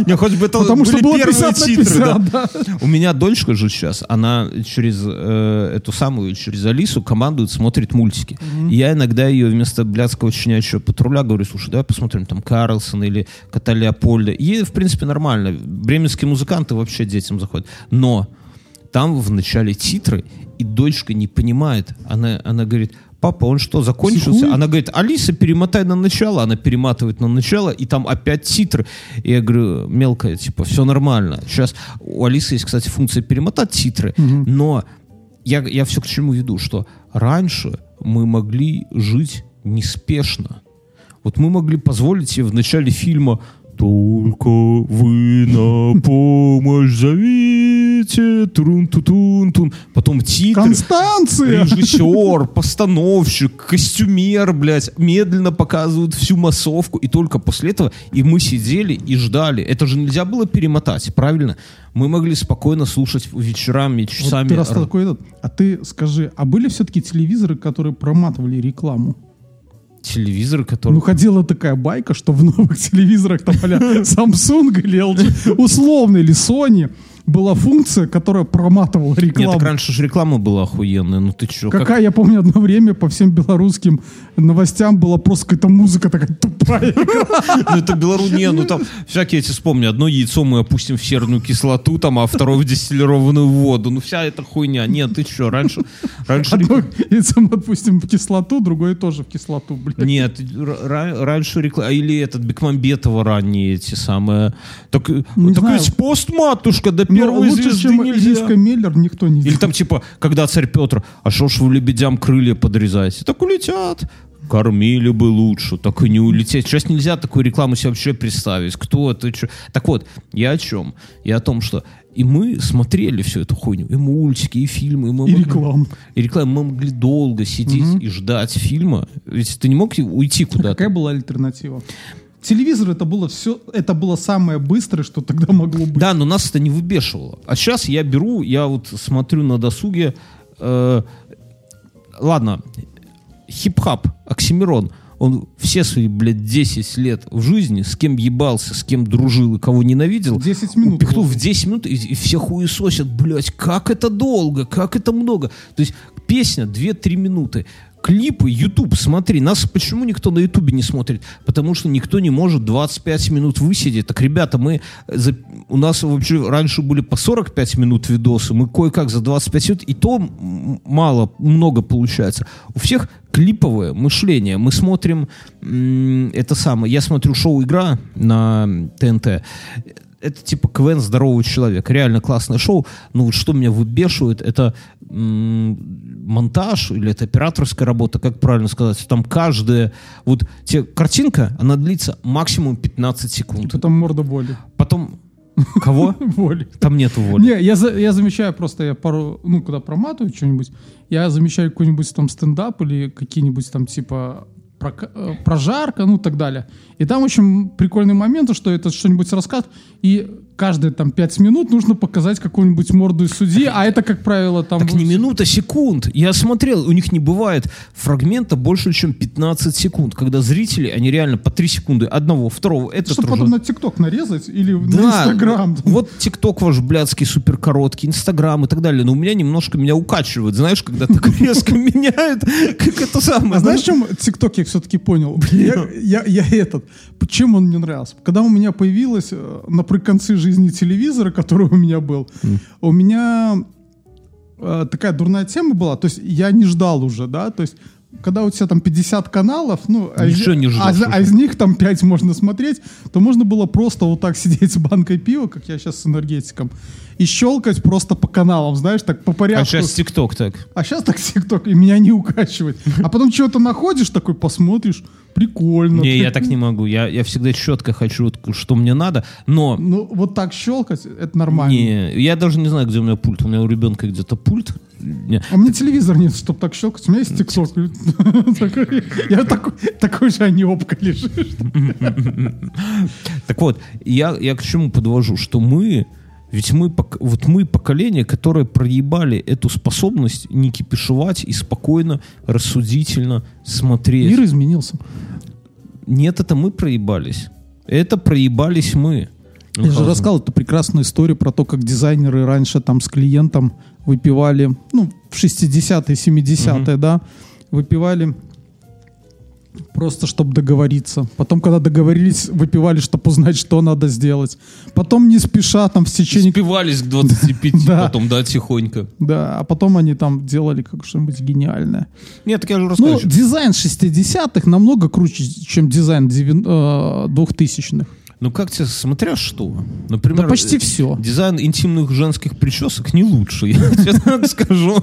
[SPEAKER 2] Не, хоть бы это
[SPEAKER 3] Потому что было
[SPEAKER 2] первые
[SPEAKER 3] 50 на
[SPEAKER 2] титры, да.
[SPEAKER 3] 50, да.
[SPEAKER 2] У меня дочка же сейчас, она через э, эту самую, через Алису командует, смотрит мультики. И я иногда ее вместо блядского щенячьего патруля говорю, слушай, давай посмотрим там Карлсон или Кота Леопольда. И, в принципе, нормально. Бременские музыканты вообще детям заходят. Но там в начале титры, и дочка не понимает. Она, она говорит, папа, он что, закончился?
[SPEAKER 3] Психует?
[SPEAKER 2] Она говорит, Алиса, перемотай на начало. Она перематывает на начало, и там опять титры. И я говорю, мелкая, типа, все нормально. Сейчас у Алисы есть, кстати, функция перемотать титры, но я, я все к чему веду, что раньше мы могли жить неспешно. Вот мы могли позволить себе в начале фильма Только вы на помощь зовите, трун-ту-тун-тун. Потом титры.
[SPEAKER 3] Констанция!
[SPEAKER 2] Режиссер, постановщик, костюмер, блядь, медленно показывают всю массовку, и только после этого и мы сидели и ждали. Это же нельзя было перемотать, правильно? Мы могли спокойно слушать вечерами,
[SPEAKER 3] Вот
[SPEAKER 2] часами.
[SPEAKER 3] ты раз такой этот, а ты скажи, а были все-таки телевизоры, которые проматывали рекламу?
[SPEAKER 2] Телевизор, который...
[SPEAKER 3] Ну, ходила такая байка, что в новых телевизорах, там, а Samsung или LG, условно, или Sony, была функция, которая проматывала
[SPEAKER 2] Нет,
[SPEAKER 3] рекламу.
[SPEAKER 2] так раньше же реклама была охуенная, ну ты чё? как-
[SPEAKER 3] Какая, я помню, одно время по всем белорусским новостям была просто какая-то музыка такая тупая.
[SPEAKER 2] Ну это Беларусь, не, ну там всякие эти вспомни, одно яйцо мы опустим в серную кислоту, там, а второе в дистиллированную воду, ну вся эта хуйня. Нет, ты чё, раньше, раньше...
[SPEAKER 3] Одно яйцо мы отпустим в кислоту, другое тоже в кислоту, блядь.
[SPEAKER 2] Нет, раньше реклама, или этот Бекмамбетова ранние эти самые. Так,
[SPEAKER 3] Не
[SPEAKER 2] так
[SPEAKER 3] знаю.
[SPEAKER 2] ведь пост, матушка,
[SPEAKER 3] Но
[SPEAKER 2] первой
[SPEAKER 3] лучше,
[SPEAKER 2] звезды
[SPEAKER 3] чем
[SPEAKER 2] нельзя.
[SPEAKER 3] Лиска Меллер, никто не
[SPEAKER 2] Или там типа, когда царь Петр, а шо ж вы лебедям крылья подрезаете? Так улетят. Кормили бы лучше, так и не улететь. Сейчас нельзя такую рекламу себе вообще представить. Кто это? чё? Так вот, я о чем? Я о том, что и мы смотрели всю эту хуйню. И мультики, и фильмы. И, мы
[SPEAKER 3] И
[SPEAKER 2] могли-
[SPEAKER 3] рекламу.
[SPEAKER 2] И рекламу. Мы могли долго сидеть и ждать фильма. Ведь ты не мог уйти
[SPEAKER 3] А
[SPEAKER 2] куда-то.
[SPEAKER 3] какая была альтернатива? Телевизор это было все, это было самое быстрое, что тогда могло быть.
[SPEAKER 2] Да, но нас это не выбешивало. А сейчас я беру, я вот смотрю на досуге. э, ладно, хип-хап, Оксимирон, он все свои, блядь, 10 лет в жизни, с кем ебался, с кем дружил и кого ненавидел,
[SPEAKER 3] 10 минут
[SPEAKER 2] упихнул в 10 минут, и, и все хуесосят, блядь, как это долго, как это много. То есть песня 2-3 минуты. Клипы, YouTube, смотри, нас почему никто на YouTube не смотрит? Потому что никто не может 25 минут высидеть. Так, ребята, мы за- у нас вообще раньше были по 45 минут видосы, мы кое-как за 25 минут, и то мало, много получается. У всех клиповое мышление. Мы смотрим это самое. Я смотрю шоу «Игра» на ТНТ. Это типа КВН здорового человека. Реально классное шоу. Но вот что меня выбешивает, это монтаж или это операторская работа, как правильно сказать. Там каждая... Вот те, картинка, она длится максимум 15 секунд.
[SPEAKER 3] Это морда боли.
[SPEAKER 2] Потом... Кого?
[SPEAKER 3] Боли.
[SPEAKER 2] Там нету воли.
[SPEAKER 3] Не, я, за- я замечаю просто, я пару, ну, когда проматываю что-нибудь, я замечаю какой-нибудь там стендап или какие-нибудь там типа прожарка, ну, так далее. И там очень прикольный момент, что это что-нибудь рассказ, и каждые там пять минут нужно показать какую-нибудь морду из судьи, а это, как правило, там...
[SPEAKER 2] Так не минута, секунд. Я смотрел, у них не бывает фрагмента больше, чем 15 секунд, когда зрители, они реально по 3 секунды одного, второго, этот
[SPEAKER 3] Чтобы потом на ТикТок нарезать или на
[SPEAKER 2] Да,
[SPEAKER 3] Инстаграм.
[SPEAKER 2] Вот ТикТок ваш блядский супер короткий, Инстаграм и так далее. Но у меня немножко меня укачивает, знаешь, когда так резко меняют, как это самое.
[SPEAKER 3] А знаешь, чем ТикТок я все-таки понял? Я, этот. Чем он мне нравился? Когда у меня появилась э, наприконцы жизни телевизора, который у меня был, у меня э, такая дурная тема была. То есть я не ждал уже, да? То есть когда у тебя там 50 каналов, ну, а из,
[SPEAKER 2] не ждешь
[SPEAKER 3] а а из них там 5 можно смотреть, то можно было просто вот так сидеть с банкой пива, как я сейчас с энергетиком, и щелкать просто по каналам, знаешь, так по порядку.
[SPEAKER 2] А сейчас ТикТок так.
[SPEAKER 3] А сейчас так ТикТок, и меня не укачивает. А потом чего-то находишь, такой посмотришь, прикольно.
[SPEAKER 2] Не, я так не могу. Я, я всегда четко хочу, что мне надо, но
[SPEAKER 3] Ну, вот так щелкать, это нормально.
[SPEAKER 2] не, я даже не знаю, где у меня пульт. У меня у ребенка где-то пульт.
[SPEAKER 3] А меня телевизор нет, чтобы так щелкать. У меня есть. Такой- Я такой же анёбка лежишь.
[SPEAKER 2] Так вот, я, к чему подвожу, что мы, ведь мы, вот мы поколение, которое проебали эту способность не кипишевать и спокойно, рассудительно смотреть.
[SPEAKER 3] Мир изменился.
[SPEAKER 2] Нет, это мы проебались. Это проебались мы.
[SPEAKER 3] Я же рассказал эту прекрасную историю про то, как дизайнеры раньше там с клиентом выпивали, ну, в 60-е, 70-е, да, выпивали просто, чтобы договориться. Потом, когда договорились, выпивали, чтобы узнать, что надо сделать. Потом не спеша там в течение...
[SPEAKER 2] Спивались к 25,
[SPEAKER 3] Да.
[SPEAKER 2] потом, да, тихонько.
[SPEAKER 3] Да, а потом они там делали как что-нибудь гениальное.
[SPEAKER 2] Нет, так я же
[SPEAKER 3] Ну,
[SPEAKER 2] рассказываю.
[SPEAKER 3] дизайн 60-х намного круче, чем дизайн девян- э, 2000-х.
[SPEAKER 2] Ну как тебе, смотря что? Например,
[SPEAKER 3] Да почти
[SPEAKER 2] э,
[SPEAKER 3] все.
[SPEAKER 2] Дизайн интимных женских причесок не лучше, я тебе так скажу.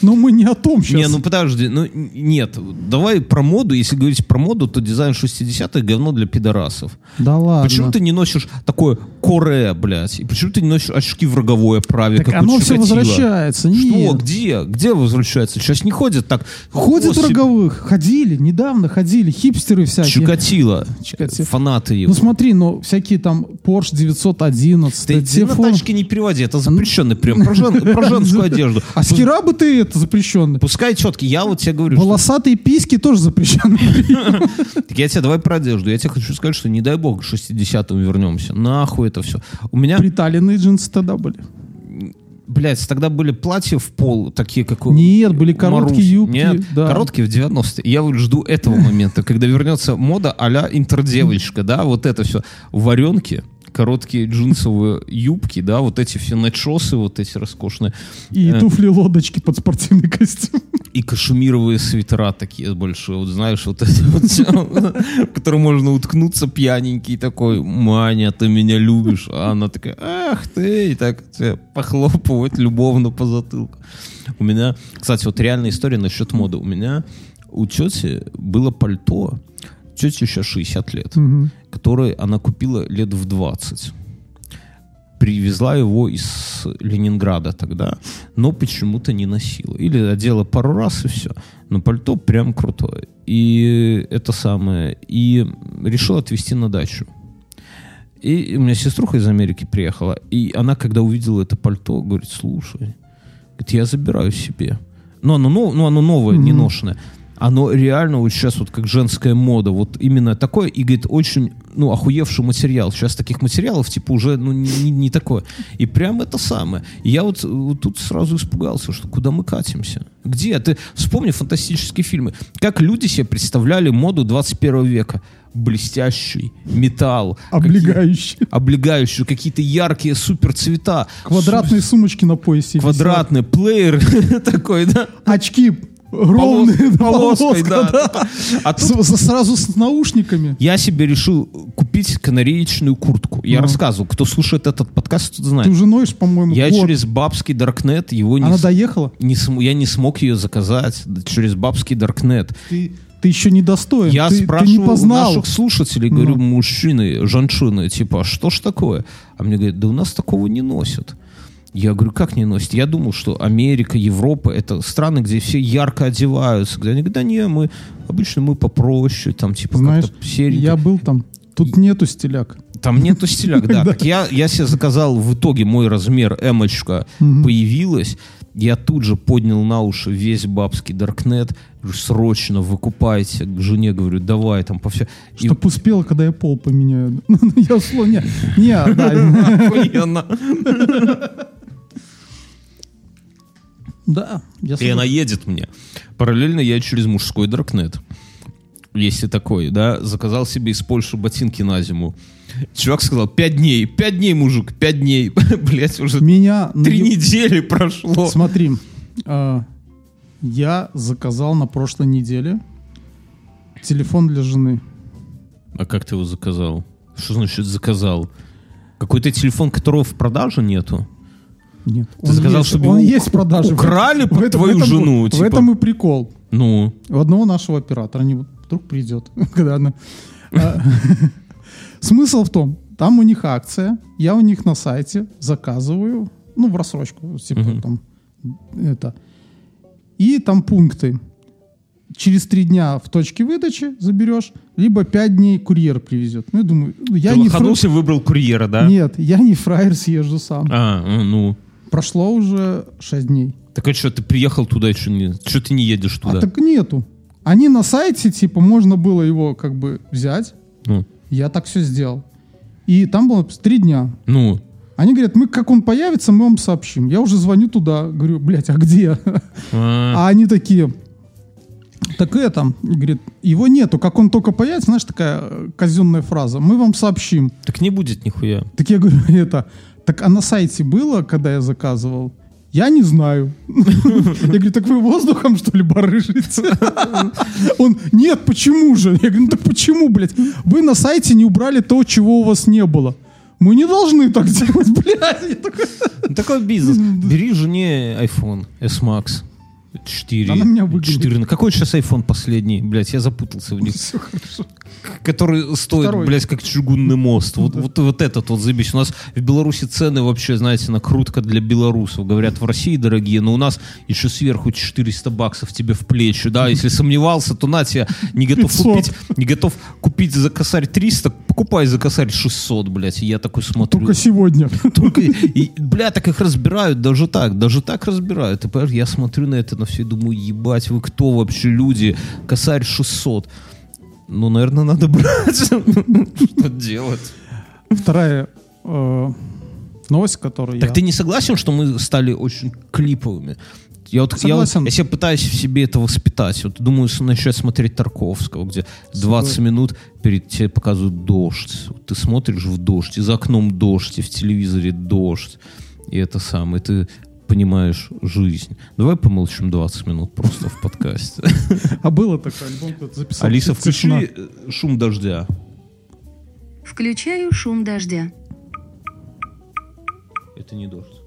[SPEAKER 3] Но мы не о том сейчас.
[SPEAKER 2] Не, ну подожди, ну нет, давай про моду, если говорить про моду, то дизайн 60-х говно для пидорасов.
[SPEAKER 3] Да ладно.
[SPEAKER 2] Почему ты не носишь такое коре, блядь? И почему ты не носишь очки в роговое праве,
[SPEAKER 3] Так оно все возвращается.
[SPEAKER 2] Что?
[SPEAKER 3] Нет.
[SPEAKER 2] Где? Где возвращается? Сейчас не ходят так.
[SPEAKER 3] Ходят
[SPEAKER 2] Господи,
[SPEAKER 3] роговых. Ходили, недавно ходили. Хипстеры всякие.
[SPEAKER 2] Чикатило. Фанаты
[SPEAKER 3] Ну смотри, ну всякие там Porsche 911.
[SPEAKER 2] Ты, ты на тачке не переводи, это запрещенный прием. Про, жен- про женскую одежду.
[SPEAKER 3] А с хера бы ты это запрещенный?
[SPEAKER 2] Пускай четки, я вот тебе говорю,
[SPEAKER 3] Волосатые письки тоже запрещены.
[SPEAKER 2] Так я тебе давай про одежду. Я тебе хочу сказать, что не дай бог к 60-м вернемся. Нахуй это все. У меня,
[SPEAKER 3] Приталенные джинсы тогда были.
[SPEAKER 2] Блядь, тогда были платья в пол, такие, как у
[SPEAKER 3] Нет, были короткие
[SPEAKER 2] Маруси.
[SPEAKER 3] юбки,
[SPEAKER 2] Нет,
[SPEAKER 3] да.
[SPEAKER 2] короткие в 90-е. Я вот жду этого момента, когда вернется мода а-ля интердевочка, да, вот это все. Варенки, короткие джинсовые юбки, да, вот эти все начосы, вот эти роскошные.
[SPEAKER 3] И
[SPEAKER 2] Э.
[SPEAKER 3] туфли-лодочки под спортивный костюм.
[SPEAKER 2] И кашемировые свитера такие большие, вот знаешь, вот это вот всё, в которые можно уткнуться пьяненький такой, Маня, ты меня любишь, а она такая, ах ты, и так тебя похлопывать любовно по затылку. У меня, кстати, вот реальная история насчет моды. У меня у тети было пальто, тете сейчас 60 лет, которое она купила лет в 20 привезла его из Ленинграда тогда, но почему-то не носила. Или одела пару раз и все. Но пальто прям крутое. И это самое. И решила отвезти на дачу. И у меня сеструха из Америки приехала. И она, когда увидела это пальто, говорит, слушай, говорит, я забираю себе. Ну, оно, ну, оно новое, не ношенное. Оно реально вот сейчас вот как женская мода, вот именно такое, и, говорит, очень, ну, охуевший материал. Сейчас таких материалов, типа, уже, ну, не, не- не такое. И прям это самое. И я вот, вот тут сразу испугался, что куда мы катимся? Где? Ты вспомни фантастические фильмы. Как люди себе представляли моду 21 века? Блестящий металл.
[SPEAKER 3] Облегающие.
[SPEAKER 2] какие- облегающий, какие-то яркие супер цвета.
[SPEAKER 3] Квадратные сумочки на поясе. висят.
[SPEAKER 2] Квадратный плеер такой, да?
[SPEAKER 3] Очки ровные.
[SPEAKER 2] Полос-
[SPEAKER 3] да,
[SPEAKER 2] полоской,
[SPEAKER 3] полоска,
[SPEAKER 2] да. А тут
[SPEAKER 3] С- Сразу с наушниками.
[SPEAKER 2] я себе решил купить канареечную куртку. Я
[SPEAKER 3] Ну.
[SPEAKER 2] рассказывал, кто слушает этот подкаст, тот знает.
[SPEAKER 3] Ты уже ноешь, по-моему,
[SPEAKER 2] Я
[SPEAKER 3] год.
[SPEAKER 2] через бабский Даркнет его не,
[SPEAKER 3] Она
[SPEAKER 2] с-
[SPEAKER 3] доехала?
[SPEAKER 2] не см- я не смог ее заказать через бабский Даркнет.
[SPEAKER 3] Ты, ты еще не достоин.
[SPEAKER 2] Я
[SPEAKER 3] ты, ты
[SPEAKER 2] спрашиваю
[SPEAKER 3] не
[SPEAKER 2] у
[SPEAKER 3] познал.
[SPEAKER 2] наших слушателей, говорю, мужчины, женщины, типа, а что ж такое? А мне говорят, да у нас такого не носят. Я говорю, как не носят? Я думал, что Америка, Европа — это страны, где все ярко одеваются. Где они говорят, да не, мы, обычно мы попроще, там, типа,
[SPEAKER 3] Знаешь,
[SPEAKER 2] серенько.
[SPEAKER 3] я был там. Тут нету стиляк.
[SPEAKER 2] Там нету стиляк, да. Так я, я себе заказал, в итоге мой размер эмочка появилась. Я тут же поднял на уши весь бабский Даркнет. Говорю, срочно выкупайте. К жене говорю, давай там по все. И
[SPEAKER 3] Чтоб успела, когда я пол поменяю. Я условно... Не, не, да. Да, я
[SPEAKER 2] И она едет мне. Параллельно я через мужской Даркнет. Есть и такой, да, заказал себе из Польши ботинки на зиму. Чувак сказал, пять дней, пять дней, мужик, пять дней. Блять, уже
[SPEAKER 3] Меня...
[SPEAKER 2] три
[SPEAKER 3] наеб-
[SPEAKER 2] недели прошло.
[SPEAKER 3] Смотри, а, я заказал на прошлой неделе телефон для жены.
[SPEAKER 2] А как ты его заказал? Что значит заказал? Какой-то телефон, которого в продаже нету?
[SPEAKER 3] Нет.
[SPEAKER 2] Ты заказал,
[SPEAKER 3] есть,
[SPEAKER 2] чтобы
[SPEAKER 3] он есть в продаже.
[SPEAKER 2] украли
[SPEAKER 3] В этом-
[SPEAKER 2] твою
[SPEAKER 3] в этом-
[SPEAKER 2] жену,
[SPEAKER 3] В
[SPEAKER 2] типа?
[SPEAKER 3] этом и прикол.
[SPEAKER 2] Ну,
[SPEAKER 3] У одного нашего оператора, не вдруг придет, когда она... А, Смысл в том, там у них акция, я у них на сайте заказываю, ну, в рассрочку, типа там, это. И там пункты. Через три дня в точке выдачи заберешь, либо пять дней курьер привезет. Ну, я думаю, ну, я
[SPEAKER 2] ты
[SPEAKER 3] не фра-
[SPEAKER 2] лоханулся, выбрал курьера, да?
[SPEAKER 3] Нет, я не фраер, съезжу сам.
[SPEAKER 2] А, э, ну.
[SPEAKER 3] Прошло уже шесть дней.
[SPEAKER 2] Так а что, ты приехал туда еще не... Что ты не едешь туда?
[SPEAKER 3] А так нету. Они на сайте, типа, можно было его как бы взять.
[SPEAKER 2] Ну,
[SPEAKER 3] Я так все сделал. И там было три дня.
[SPEAKER 2] ну,
[SPEAKER 3] Они говорят, мы как он появится, мы вам сообщим. Я уже звоню туда, говорю, блядь, а где?
[SPEAKER 2] а,
[SPEAKER 3] А они такие, так это, говорит, его нету, как он только появится, знаешь, такая э, казенная фраза, мы вам сообщим.
[SPEAKER 2] так не будет нихуя.
[SPEAKER 3] Так я говорю, это, так а на сайте было, когда я заказывал? Я не знаю. Я говорю, так вы воздухом, что ли, барыжите? Он, нет, почему же? Я говорю, ну так почему, блядь? Вы на сайте не убрали то, чего у вас не было. Мы не должны так делать, блядь. Такой,
[SPEAKER 2] Ну, Такой бизнес. Бери жене iPhone S Max 4.
[SPEAKER 3] Она меня выгонит.
[SPEAKER 2] 14. Какой сейчас iPhone последний? Блять, я запутался в них.
[SPEAKER 3] Все хорошо.
[SPEAKER 2] Который стоит,
[SPEAKER 3] Второй.
[SPEAKER 2] блядь, как чугунный мост. Вот, вот, вот этот вот забись. У нас в Беларуси цены вообще, знаете, накрутка для белорусов. Говорят, в России дорогие, но у нас еще сверху 400 баксов тебе в плечи. Да, если сомневался, то на тебя не готов
[SPEAKER 3] 500.
[SPEAKER 2] купить, не готов купить за косарь 300, покупай за косарь 600, блядь. И я такой смотрю.
[SPEAKER 3] Только сегодня.
[SPEAKER 2] Только, и, бля, так их разбирают, даже так, даже так разбирают. И я смотрю на это, на все и думаю, ебать, вы кто вообще люди? Косарь 600. Ну, наверное, надо брать. Что делать?
[SPEAKER 3] Вторая э, новость, которую
[SPEAKER 2] Так
[SPEAKER 3] я...
[SPEAKER 2] ты не согласен, что мы стали очень клиповыми? Я вот, я, вот-
[SPEAKER 3] Согласен.
[SPEAKER 2] я себе пытаюсь в себе это воспитать. Вот думаю, начать смотреть Тарковского, где 20 минут перед тебе показывают дождь. Вот ты смотришь в дождь, и за окном дождь, и в телевизоре дождь. И это самое, ты понимаешь жизнь. Давай помолчим 20 минут просто в подкасте.
[SPEAKER 3] А было такой альбом, кто-то записал.
[SPEAKER 2] Алиса, включи шум дождя.
[SPEAKER 4] Включаю шум дождя.
[SPEAKER 2] Это не дождь.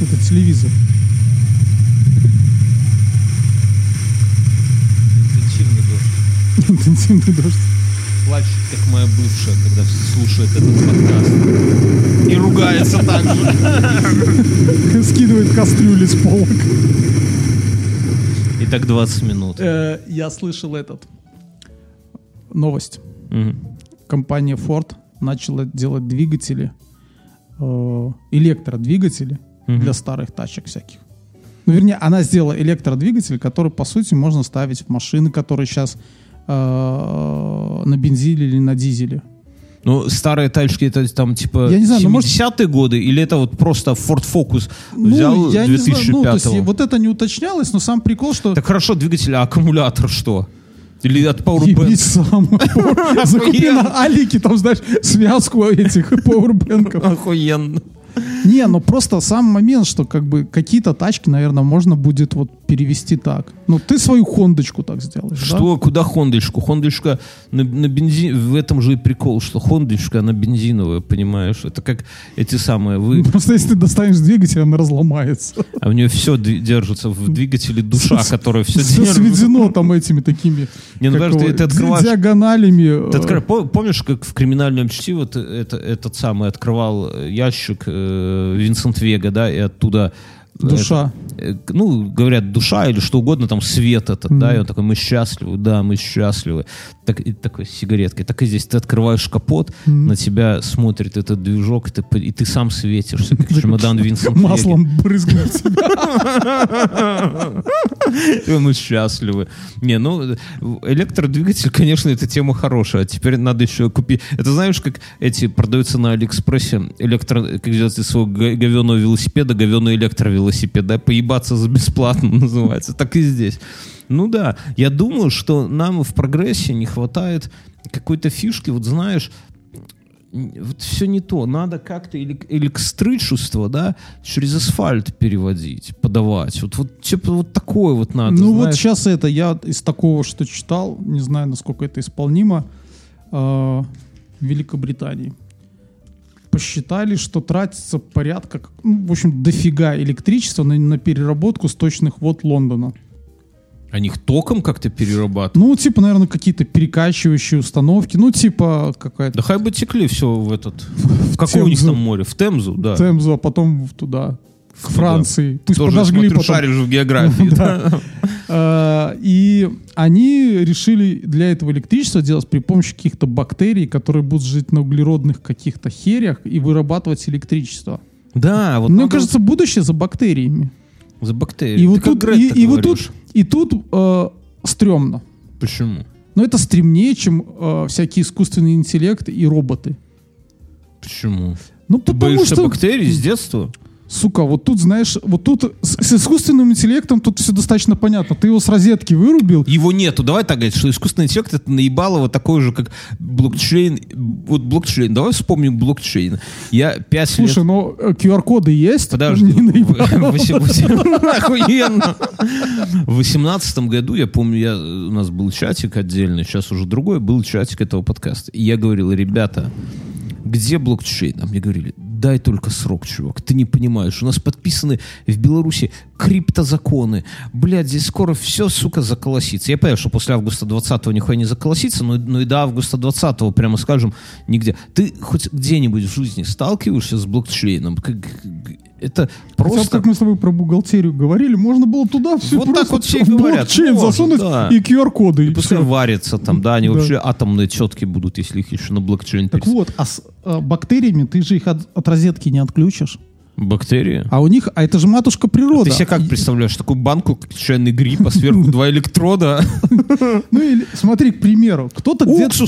[SPEAKER 3] Это телевизор.
[SPEAKER 2] Интенсивный дождь.
[SPEAKER 3] Интенсивный дождь.
[SPEAKER 2] Плачет, как моя бывшая, когда слушает этот подкаст. И ругается так же.
[SPEAKER 3] Скидывает кастрюли с полок.
[SPEAKER 2] Итак, 20 минут.
[SPEAKER 3] Э, Я слышал этот. Новость. Компания Ford начала делать двигатели, э, электродвигатели для старых тачек всяких. Ну, вернее, она сделала электродвигатель, который, по сути, можно ставить в машины, которые сейчас на бензине или на дизеле.
[SPEAKER 2] Ну, старые тачки, это там типа
[SPEAKER 3] Я не знаю, ну, может-
[SPEAKER 2] 70-е годы, или это вот просто Ford Focus
[SPEAKER 3] Ну,
[SPEAKER 2] взял
[SPEAKER 3] я не знаю, ну, то есть
[SPEAKER 2] 2005
[SPEAKER 3] вот это не уточнялось, но сам прикол, что
[SPEAKER 2] Так хорошо, двигатель, а аккумулятор что? Или от
[SPEAKER 3] Ебись
[SPEAKER 2] Powerbank?
[SPEAKER 3] сам. Закупи на Алике, там, знаешь, связку этих пауэрбэнков.
[SPEAKER 2] Охуенно.
[SPEAKER 3] Не, ну просто сам момент, что как бы какие-то тачки, наверное, можно будет вот перевести так. Ну, ты свою хондочку так сделаешь, да?
[SPEAKER 2] Что, куда Хондочку? Хондочка на, на бензин, в этом же и прикол, что Хондочка, она бензиновая, понимаешь? Это как эти самые, вы,
[SPEAKER 3] Просто если ты достанешь двигатель, она разломается.
[SPEAKER 2] а у нее все держится в двигателе душа, которая все
[SPEAKER 3] Все
[SPEAKER 2] держит.
[SPEAKER 3] сведено там этими такими
[SPEAKER 2] Не, ну, понимаешь, ты- открываешь-
[SPEAKER 3] диагоналями.
[SPEAKER 2] Ты
[SPEAKER 3] э,
[SPEAKER 2] откры- по- Помнишь, как в криминальном чтиво ты- это, этот самый открывал э, ящик э, Винсент Вега, да, и оттуда э,
[SPEAKER 3] Душа.
[SPEAKER 2] это, э, ну, говорят, душа или что угодно, там свет этот, да, и он такой, мы счастливы, да, мы счастливы. Так, и такой с сигареткой. Так и здесь ты открываешь капот, на тебя смотрит этот движок, и ты, и ты сам светишься, как чемодан Винсент.
[SPEAKER 3] Маслом брызгнуть тебя.
[SPEAKER 2] И мы счастливы. Не, ну, электродвигатель, конечно, эта тема хорошая. А теперь надо еще купить... Это знаешь, как эти продаются на Алиэкспрессе электро... Как делать из своего говеного велосипеда говеный электровелосипед, да? Поебаться за бесплатно называется. Так и здесь. Ну да, я думаю, что нам в прогрессе не хватает какой-то фишки, вот знаешь, вот все не то. Надо как-то или, электричество, да, через асфальт переводить, подавать. Вот, вот, типа, вот такое вот надо,
[SPEAKER 3] Ну вот
[SPEAKER 2] знаешь.
[SPEAKER 3] сейчас это, я из такого, что читал, не знаю, насколько это исполнимо, э, в Великобритании. Посчитали, что тратится порядка, ну, в общем, дофига электричества на, на переработку сточных вод Лондона.
[SPEAKER 2] Они их током как-то перерабатывают.
[SPEAKER 3] Ну, типа, наверное, какие-то перекачивающие установки, ну, типа, какая-то
[SPEAKER 2] Да хай бы текли все в этот... В какое у них там море? В Темзу, да.
[SPEAKER 3] Темзу, а потом в- туда, к Франции. Пусть
[SPEAKER 2] Тоже,
[SPEAKER 3] подожгли
[SPEAKER 2] смотрю,
[SPEAKER 3] потом.
[SPEAKER 2] шаришь в географии. да.
[SPEAKER 3] Э, И они решили для этого электричество делать при помощи каких-то бактерий, которые будут жить на углеродных каких-то херях и вырабатывать электричество.
[SPEAKER 2] Да, вот
[SPEAKER 3] Мне
[SPEAKER 2] надо
[SPEAKER 3] кажется, будущее за бактериями.
[SPEAKER 2] за бактерии.
[SPEAKER 3] И вот
[SPEAKER 2] Ты
[SPEAKER 3] тут, и, и вот тут, и тут э, стрёмно.
[SPEAKER 2] Почему?
[SPEAKER 3] Но это стремнее, чем э, всякий искусственный интеллект и роботы.
[SPEAKER 2] Почему?
[SPEAKER 3] Ну,
[SPEAKER 2] Ты
[SPEAKER 3] потому
[SPEAKER 2] боишься
[SPEAKER 3] что...
[SPEAKER 2] бактерий с детства?
[SPEAKER 3] Сука, вот тут, знаешь, вот тут с, с искусственным интеллектом тут все достаточно понятно. Ты его с розетки вырубил,
[SPEAKER 2] Его нету. Давай так говорить, что искусственный интеллект это наебалово такой же, как блокчейн. Вот блокчейн. Давай вспомним блокчейн. Я пять
[SPEAKER 3] Слушай,
[SPEAKER 2] лет...
[SPEAKER 3] ну э, QR-коды есть?
[SPEAKER 2] Подожди. Охуенно. В восемнадцатом году, я помню, я, у нас был чатик отдельный, сейчас уже другой, был чатик этого подкаста. И я говорил, ребята, где блокчейн? А мне говорили, дай только срок, чувак. Ты не понимаешь, у нас подписаны в Беларуси криптозаконы. Блядь, здесь скоро все, сука, заколосится. Я понимаю, что после августа 20-го нихуя не заколосится, но, но и до августа 20-го, прямо скажем, нигде. Ты хоть где-нибудь в жизни сталкиваешься с блокчейном? Это
[SPEAKER 3] Хотя,
[SPEAKER 2] просто...
[SPEAKER 3] как мы с тобой про бухгалтерию говорили, можно было туда все
[SPEAKER 2] Вот так вот все и
[SPEAKER 3] в
[SPEAKER 2] говорят.
[SPEAKER 3] блокчейн
[SPEAKER 2] Можно,
[SPEAKER 3] засунуть
[SPEAKER 2] да.
[SPEAKER 3] и QR-коды. и
[SPEAKER 2] Пускай
[SPEAKER 3] всё.
[SPEAKER 2] варятся там, да, они
[SPEAKER 3] Да.
[SPEAKER 2] вообще атомные тетки будут, если их еще на блокчейн
[SPEAKER 3] Так
[SPEAKER 2] перес-
[SPEAKER 3] вот, а с э, бактериями ты же их от, от розетки не отключишь.
[SPEAKER 2] Бактерии?
[SPEAKER 3] А у них, а это же матушка природа.
[SPEAKER 2] Ты себе как представляешь? Такую банку, чайный гриб, а сверху два электрода.
[SPEAKER 3] Ну или, смотри, к примеру, кто-то где-то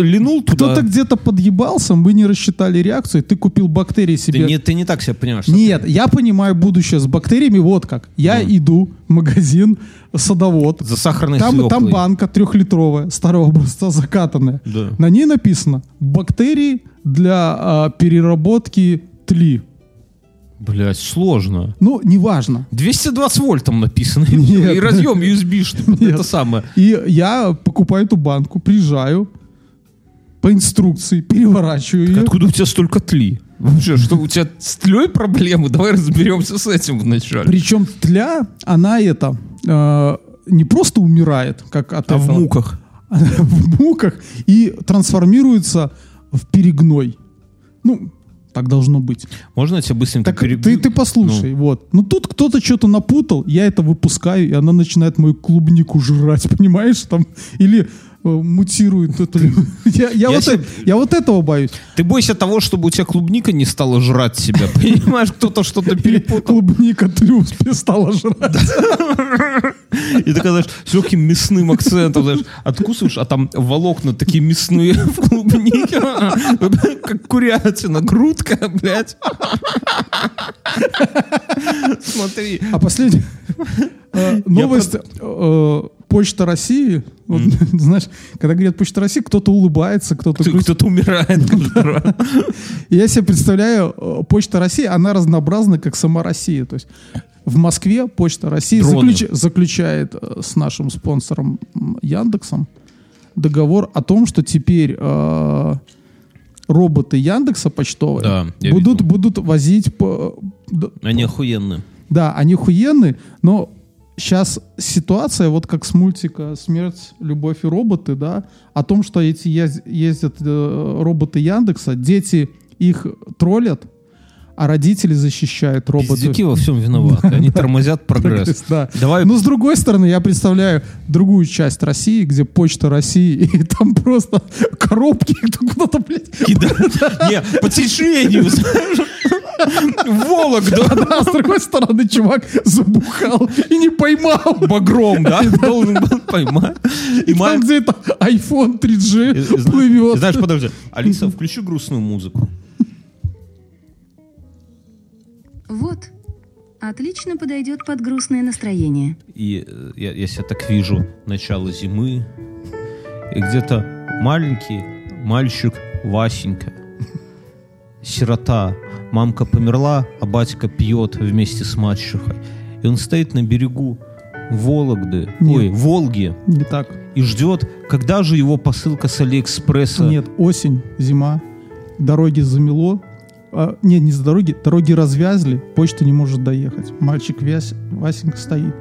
[SPEAKER 2] линул туда.
[SPEAKER 3] кто-то где-то подъебался, мы не рассчитали реакцию, ты купил бактерии
[SPEAKER 2] Ты
[SPEAKER 3] себе.
[SPEAKER 2] не, ты не так себя понимаешь.
[SPEAKER 3] Нет, я понимаю будущее с бактериями вот как. Я иду в магазин, садовод.
[SPEAKER 2] За сахарной
[SPEAKER 3] Там, там банка трехлитровая, старого образца закатанная. На ней написано «Бактерии для а, переработки тли».
[SPEAKER 2] Блять, сложно.
[SPEAKER 3] Ну, неважно.
[SPEAKER 2] 220 вольт там написано. И
[SPEAKER 3] Нет.
[SPEAKER 2] И разъем. Вот
[SPEAKER 3] Нет.
[SPEAKER 2] Это самое.
[SPEAKER 3] И я покупаю эту банку, приезжаю, по инструкции, переворачиваю
[SPEAKER 2] Так
[SPEAKER 3] ее.
[SPEAKER 2] откуда у тебя столько тли? Вообще, что у тебя с тлей проблемы? Давай разберемся с этим вначале.
[SPEAKER 3] Причем тля, она это э, не просто умирает, как от
[SPEAKER 2] А в
[SPEAKER 3] этого,
[SPEAKER 2] муках?
[SPEAKER 3] в муках и трансформируется в перегной. Ну, так должно быть.
[SPEAKER 2] Можно я тебя быстренько
[SPEAKER 3] Так
[SPEAKER 2] перебью?
[SPEAKER 3] ты, ты послушай, вот. Ну тут кто-то что-то напутал, я это выпускаю, и она начинает мою клубнику жрать, понимаешь? Там, или мутирует это. Я, я
[SPEAKER 2] Я
[SPEAKER 3] вот
[SPEAKER 2] себе-
[SPEAKER 3] э- я вот этого боюсь.
[SPEAKER 2] Ты бойся того, чтобы у тебя клубника не стала жрать себя. Понимаешь, кто-то что-то перепутал.
[SPEAKER 3] клубника тлюс перестала жрать.
[SPEAKER 2] И ты, знаешь, с легким мясным акцентом, знаешь, откусываешь, а там волокна такие мясные в клубнике. Как курятина, грудка, блядь. Смотри.
[SPEAKER 3] А последняя э, новость. Почта России. Вот, Знаешь, когда говорят Почта России, кто-то улыбается, кто-то
[SPEAKER 2] Кто-. Кто-то умирает.
[SPEAKER 3] Я себе представляю, э, Почта России, она разнообразна, как сама Россия. То есть в Москве Почта России заключ- заключает э, с нашим спонсором Яндексом договор о том, что теперь э, роботы Яндекса почтовые
[SPEAKER 2] Да,
[SPEAKER 3] будут,
[SPEAKER 2] видел.
[SPEAKER 3] будут возить по...
[SPEAKER 2] Они охуенные.
[SPEAKER 3] Да, они охуенные, но сейчас ситуация, вот как с мультика «Смерть, любовь и роботы», да, о том, что эти ез- ездят э, роботы Яндекса, дети их троллят, а родители защищают роботов.
[SPEAKER 2] Пиздюки во всем виноваты. Они тормозят прогресс.
[SPEAKER 3] Да.
[SPEAKER 2] Давай
[SPEAKER 3] Но с другой стороны, я представляю другую часть России, где почта России, и там просто коробки куда-то, блядь.
[SPEAKER 2] Не, по течению. знаешь. Вологда.
[SPEAKER 3] а с другой стороны, чувак забухал и не поймал.
[SPEAKER 2] Багром, да? Должен был поймать. И
[SPEAKER 3] Там где-то iPhone 3G
[SPEAKER 2] И- и зна-
[SPEAKER 3] плывет.
[SPEAKER 2] Знаешь, подожди. Алиса, включи грустную музыку.
[SPEAKER 4] Вот. Отлично подойдет под грустное настроение.
[SPEAKER 2] И э, я, я себя так вижу. Начало зимы. И где-то маленький мальчик Васенька. Сирота. Мамка померла, а батька пьет вместе с мачехой. И он стоит на берегу Вологды,
[SPEAKER 3] Нет.
[SPEAKER 2] ой, Волги,
[SPEAKER 3] Не так.
[SPEAKER 2] и ждет, когда же его посылка с Алиэкспресса.
[SPEAKER 3] Нет, осень, зима, дороги замело. А, нет, не с дороги, дороги развязли, почта не может доехать. Мальчик Вясь, Васенька стоит.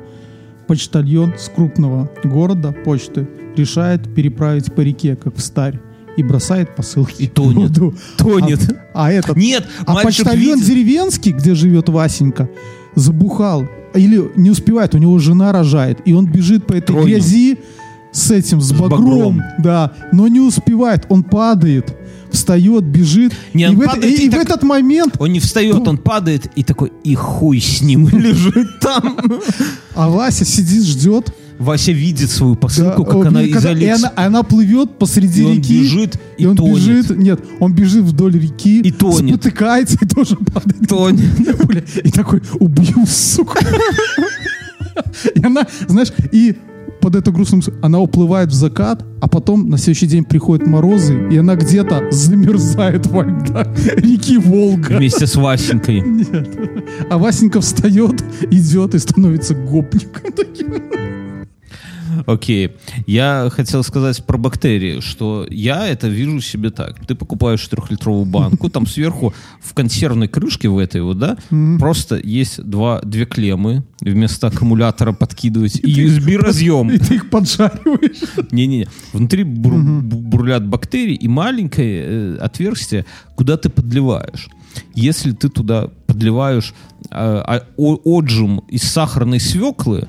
[SPEAKER 3] Почтальон с крупного города почты решает переправить по реке, как в старь, и бросает посылки.
[SPEAKER 2] И тонет.
[SPEAKER 3] в воду.
[SPEAKER 2] Тонет.
[SPEAKER 3] А, а этот
[SPEAKER 2] Нет,
[SPEAKER 3] А почтальон
[SPEAKER 2] видит.
[SPEAKER 3] деревенский, где живет Васенька, забухал. Или не успевает, у него жена рожает. И он бежит по этой
[SPEAKER 2] Тронет.
[SPEAKER 3] грязи с этим, с, багром,
[SPEAKER 2] багром.
[SPEAKER 3] Да, но не успевает. Он падает, встает, бежит.
[SPEAKER 2] Не,
[SPEAKER 3] и
[SPEAKER 2] он
[SPEAKER 3] в, это- и-
[SPEAKER 2] и
[SPEAKER 3] и в
[SPEAKER 2] так-
[SPEAKER 3] этот момент,
[SPEAKER 2] Он не встает, он падает и такой, и хуй с ним лежит там.
[SPEAKER 3] а Вася сидит, ждет.
[SPEAKER 2] Вася видит свою
[SPEAKER 3] Да,
[SPEAKER 2] посылку, как
[SPEAKER 3] он-
[SPEAKER 2] она из
[SPEAKER 3] и она,
[SPEAKER 2] Алекс.
[SPEAKER 3] она плывет посреди
[SPEAKER 2] И он
[SPEAKER 3] реки.
[SPEAKER 2] бежит и
[SPEAKER 3] и он
[SPEAKER 2] тонет.
[SPEAKER 3] бежит, нет, он бежит вдоль реки,
[SPEAKER 2] И тонет.
[SPEAKER 3] спотыкается и тоже падает.
[SPEAKER 2] Тонет.
[SPEAKER 3] И такой, убью, сука. И она, знаешь, и под эту грустную музыку она уплывает в закат, а потом на следующий день приходят морозы, и она где-то замерзает во льдах реки Волга.
[SPEAKER 2] Вместе с Васенькой.
[SPEAKER 3] Нет. А Васенька встает, идет и становится гопником. таким.
[SPEAKER 2] Окей. Я хотел сказать про бактерии, что я это вижу себе так. Ты покупаешь трехлитровую банку, там сверху в консервной крышке в этой вот, да, просто есть два, две клеммы, вместо аккумулятора подкидывать и USB разъем.
[SPEAKER 3] И ты их поджариваешь.
[SPEAKER 2] Не-не-не. Внутри бур- бу- бурлят бактерии и маленькое э, отверстие, куда ты подливаешь. Если ты туда подливаешь э, а- отжим из сахарной свеклы,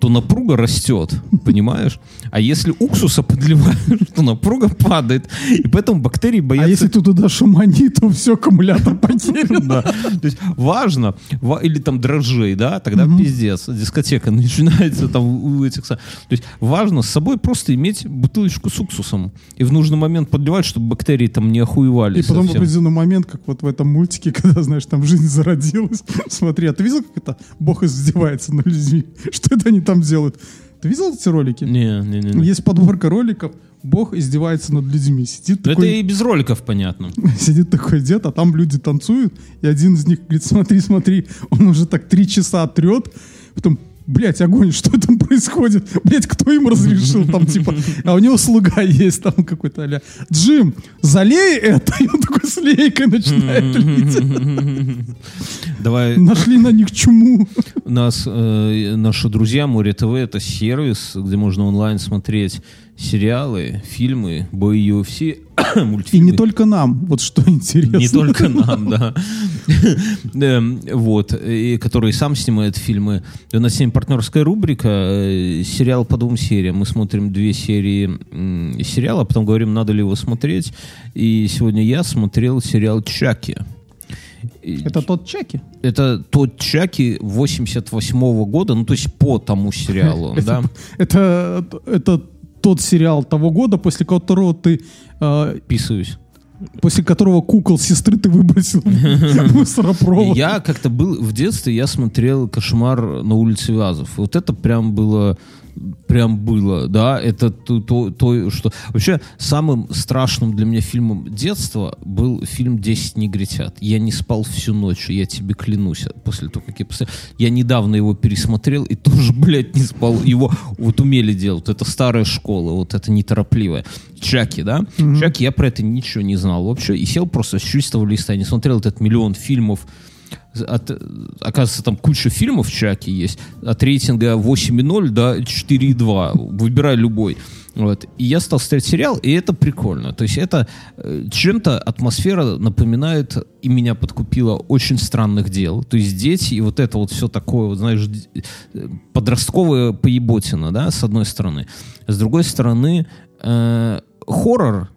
[SPEAKER 2] то напруга растет, понимаешь? А если уксуса подливаешь, то напруга падает. И поэтому бактерии боятся...
[SPEAKER 3] А если ты туда шамани, то все, аккумулятор потерян.
[SPEAKER 2] Да. То есть важно, ва- или там дрожжей, да, тогда пиздец, дискотека начинается там у этих... То есть важно с собой просто иметь бутылочку с уксусом и в нужный момент подливать, чтобы бактерии там не охуевали
[SPEAKER 3] И потом в определенный момент, как вот в этом мультике, когда, знаешь, там жизнь зародилась. Смотри, а ты видел, как это Бог издевается над людьми? Что это они там делают? Ты видел эти ролики?
[SPEAKER 2] Не, не, не. не.
[SPEAKER 3] Есть подборка роликов, Бог издевается над людьми. Сидит
[SPEAKER 2] Ну, Это
[SPEAKER 3] такой,
[SPEAKER 2] и без роликов понятно.
[SPEAKER 3] сидит такой дед, а там люди танцуют, и один из них говорит, смотри, смотри, он уже так три часа трет, потом, блядь, огонь, что там происходит? Блядь, кто им разрешил там, типа, а у него слуга есть там какой-то, аля, Джим, залей это, и он такой с лейкой начинает лить.
[SPEAKER 2] Давай,
[SPEAKER 3] Нашли на них чуму.
[SPEAKER 2] нас э, наши друзья Море ТВ это сервис, где можно онлайн смотреть сериалы, фильмы, бои UFC,
[SPEAKER 3] И
[SPEAKER 2] мультфильмы.
[SPEAKER 3] не только нам, вот что интересно.
[SPEAKER 2] Не только нам, да. Эм, Вот. И который сам снимает фильмы. И У нас сегодня партнерская рубрика. э, Сериал по двум сериям. Мы смотрим две серии сериала, а потом говорим, надо ли его смотреть. И сегодня я смотрел сериал «Чаки». И
[SPEAKER 3] Это тот чеки.
[SPEAKER 2] Это тот Чаки 88 года, ну то есть по тому сериалу, да?
[SPEAKER 3] Это, это тот сериал того года, после которого ты э,
[SPEAKER 2] Писаюсь.
[SPEAKER 3] после которого кукол сестры ты выбросил в мусоропровод.
[SPEAKER 2] Я как-то был в детстве, я смотрел «Кошмар на улице Вязов». Вот это прям было, прям было, да, это то, то, то, что... Вообще, самым страшным для меня фильмом детства был фильм «Десять негритят». Я не спал всю ночь, я тебе клянусь, после того, как я посмотрел. Я недавно его пересмотрел и тоже, блядь, не спал. Его вот умели делать. Это старая школа, вот это неторопливая. Чаки, да? Чаки, я про это ничего не знал вообще. И сел просто с чистого листа. Я не смотрел этот миллион фильмов. От, оказывается, там куча фильмов в Чаке есть. От рейтинга 8,0 до 4,2. Выбирай любой. Вот. И я стал смотреть сериал, и это прикольно. То есть это э, чем-то атмосфера напоминает, и меня подкупила очень странных дел. То есть дети, и вот это вот все такое, вот, знаешь, э, подростковая поеботина, да, с одной стороны. С другой стороны, э, хоррор,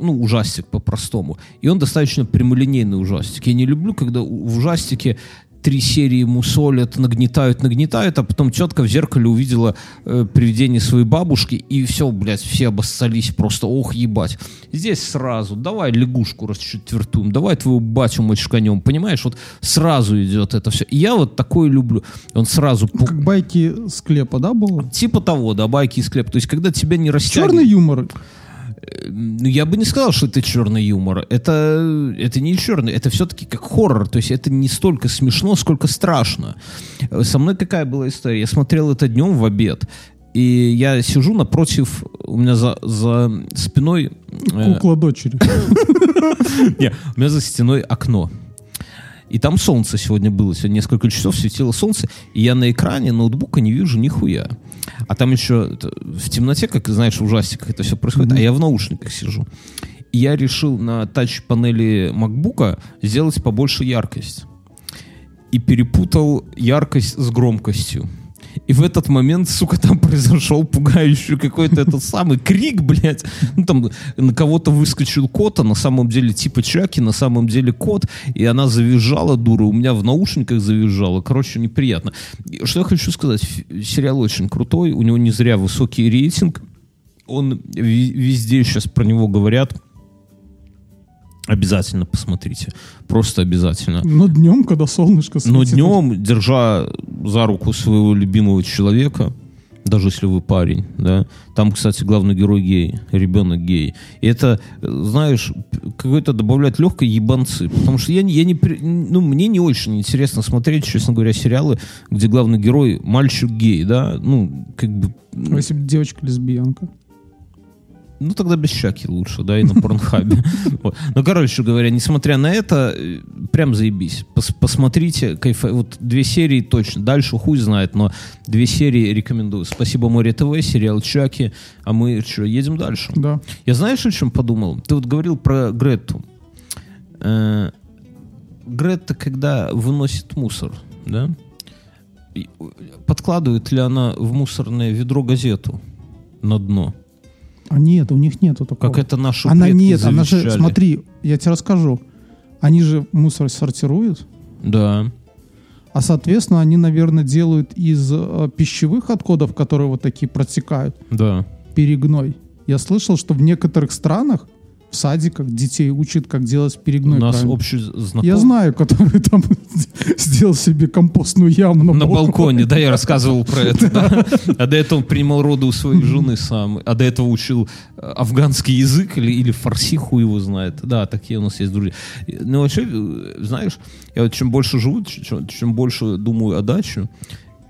[SPEAKER 2] ну, ужастик по-простому. И он достаточно прямолинейный ужастик. Я не люблю, когда в ужастике три серии мусолят, нагнетают, нагнетают, а потом тетка в зеркале увидела э, привидение своей бабушки, и все, блядь, все обоссались просто, ох, ебать. Здесь сразу, давай лягушку расчетвертуем, давай твою батю мочканем, понимаешь, вот сразу идет это все. И я вот такое люблю. Он сразу... пу-
[SPEAKER 3] Как байки склепа, да, было?
[SPEAKER 2] Типа того, да, байки из клепа. То есть, когда тебя не растягивают...
[SPEAKER 3] Черный юмор.
[SPEAKER 2] Ну, я бы не сказал, что это черный юмор. Это, это не черный, это все-таки как хоррор. То есть это не столько смешно, сколько страшно. Э, Со мной какая была история? Я смотрел это днем в обед. И я сижу напротив, у меня за, за спиной... э,
[SPEAKER 3] Кукла дочери.
[SPEAKER 2] не, у меня за стеной окно. И там солнце сегодня было. Сегодня несколько часов светило солнце. И я на экране ноутбука не вижу нихуя. А там еще в темноте, как знаешь, в ужастиках это все происходит. А я в наушниках сижу. И я решил на тач-панели макбука сделать побольше яркость. И перепутал яркость с громкостью. И в этот момент, сука, там произошел пугающий какой-то этот самый крик, блядь. Ну, там на кого-то выскочил кот, а на самом деле типа Чаки, на самом деле кот. И она завизжала, дура, у меня в наушниках завизжала. Короче, неприятно. Что я хочу сказать, сериал очень крутой, у него не зря высокий рейтинг. Он везде сейчас про него говорят. Обязательно посмотрите. Просто обязательно.
[SPEAKER 3] Но днем, когда солнышко
[SPEAKER 2] Но
[SPEAKER 3] светит,
[SPEAKER 2] днем, держа за руку своего любимого человека, даже если вы парень, да, там, кстати, главный герой гей, ребенок гей. И это, знаешь, какой-то добавляет легкой ебанцы. Потому что я, я не, ну, мне не очень интересно смотреть, честно говоря, сериалы, где главный герой мальчик гей, да, ну, как бы,
[SPEAKER 3] А если бы девочка лесбиянка?
[SPEAKER 2] Ну, тогда без щаки лучше, да, и на порнхабе. Вот. Ну, короче говоря, несмотря на это, э, прям заебись. Пос- посмотрите, кайфа... вот две серии точно, дальше хуй знает, но две серии рекомендую. Спасибо Море ТВ, сериал Чаки, а мы что, едем дальше?
[SPEAKER 3] Да.
[SPEAKER 2] Я знаешь, о чем подумал? Ты вот говорил про Гретту. Э, Гретта, когда выносит мусор, да, э, подкладывает ли она в мусорное ведро газету на дно?
[SPEAKER 3] А нет, у них нету такого.
[SPEAKER 2] Как это наши
[SPEAKER 3] Она нет, она же,
[SPEAKER 2] завещали.
[SPEAKER 3] смотри, я тебе расскажу. Они же мусор сортируют,
[SPEAKER 2] Да.
[SPEAKER 3] а, соответственно, они, наверное, делают из э, пищевых отходов, которые вот такие протекают,
[SPEAKER 2] Да.
[SPEAKER 3] перегной. Я слышал, что в некоторых странах в садиках детей учат, как делать перегной.
[SPEAKER 2] У нас
[SPEAKER 3] правильно.
[SPEAKER 2] общий знакомый.
[SPEAKER 3] Я знаю, который там сделал себе компостную яму на,
[SPEAKER 2] На
[SPEAKER 3] балконе.
[SPEAKER 2] балконе, да, я рассказывал про это. да. А до этого он принимал роды у своей жены сам. А до этого учил э, афганский язык или, или фарси, хуй его знает. Да, такие у нас есть друзья. Ну, вообще, э, знаешь, я вот чем больше живу, чем, чем больше думаю о даче,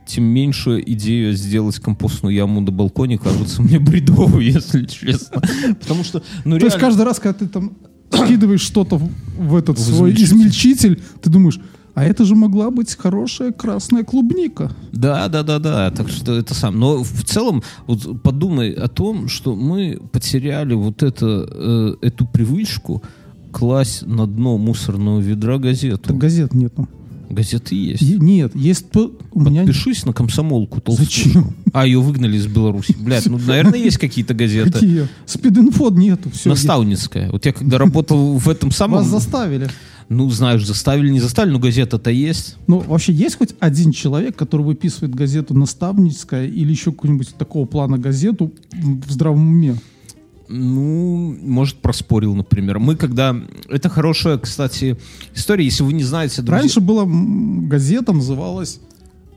[SPEAKER 2] тем меньше идея сделать компостную яму на балконе кажется мне бредовой, если честно. Потому что, ну
[SPEAKER 3] То есть
[SPEAKER 2] реально...
[SPEAKER 3] каждый раз, когда ты там скидываешь что-то в, в этот
[SPEAKER 2] В
[SPEAKER 3] свой
[SPEAKER 2] измельчитель.
[SPEAKER 3] измельчитель, ты думаешь, а это же могла быть хорошая красная клубника.
[SPEAKER 2] Да, да, да, да. Так что это сам. Но в целом, вот подумай о том, что мы потеряли вот это, э, эту привычку класть на дно мусорного ведра газету.
[SPEAKER 3] Так газет нету.
[SPEAKER 2] Газеты есть.
[SPEAKER 3] Е- нет, есть... У меня...
[SPEAKER 2] Подпишись на комсомолку толстую.
[SPEAKER 3] Зачем?
[SPEAKER 2] А, ее выгнали из Беларуси. Блядь, ну, наверное, есть какие-то газеты.
[SPEAKER 3] Какие? Спид-инфо нету. Все.
[SPEAKER 2] Наставницкая. Вот я когда работал в этом самом...
[SPEAKER 3] Вас заставили.
[SPEAKER 2] Ну, знаешь, заставили, не заставили, но газета-то есть.
[SPEAKER 3] Ну, вообще есть хоть один человек, который выписывает газету «Наставническая» или еще какую-нибудь такого плана газету в здравом уме?
[SPEAKER 2] Ну, может, проспорил, например. Мы когда... Это хорошая, кстати, история. Если вы не знаете, друзья...
[SPEAKER 3] Раньше была газета, называлась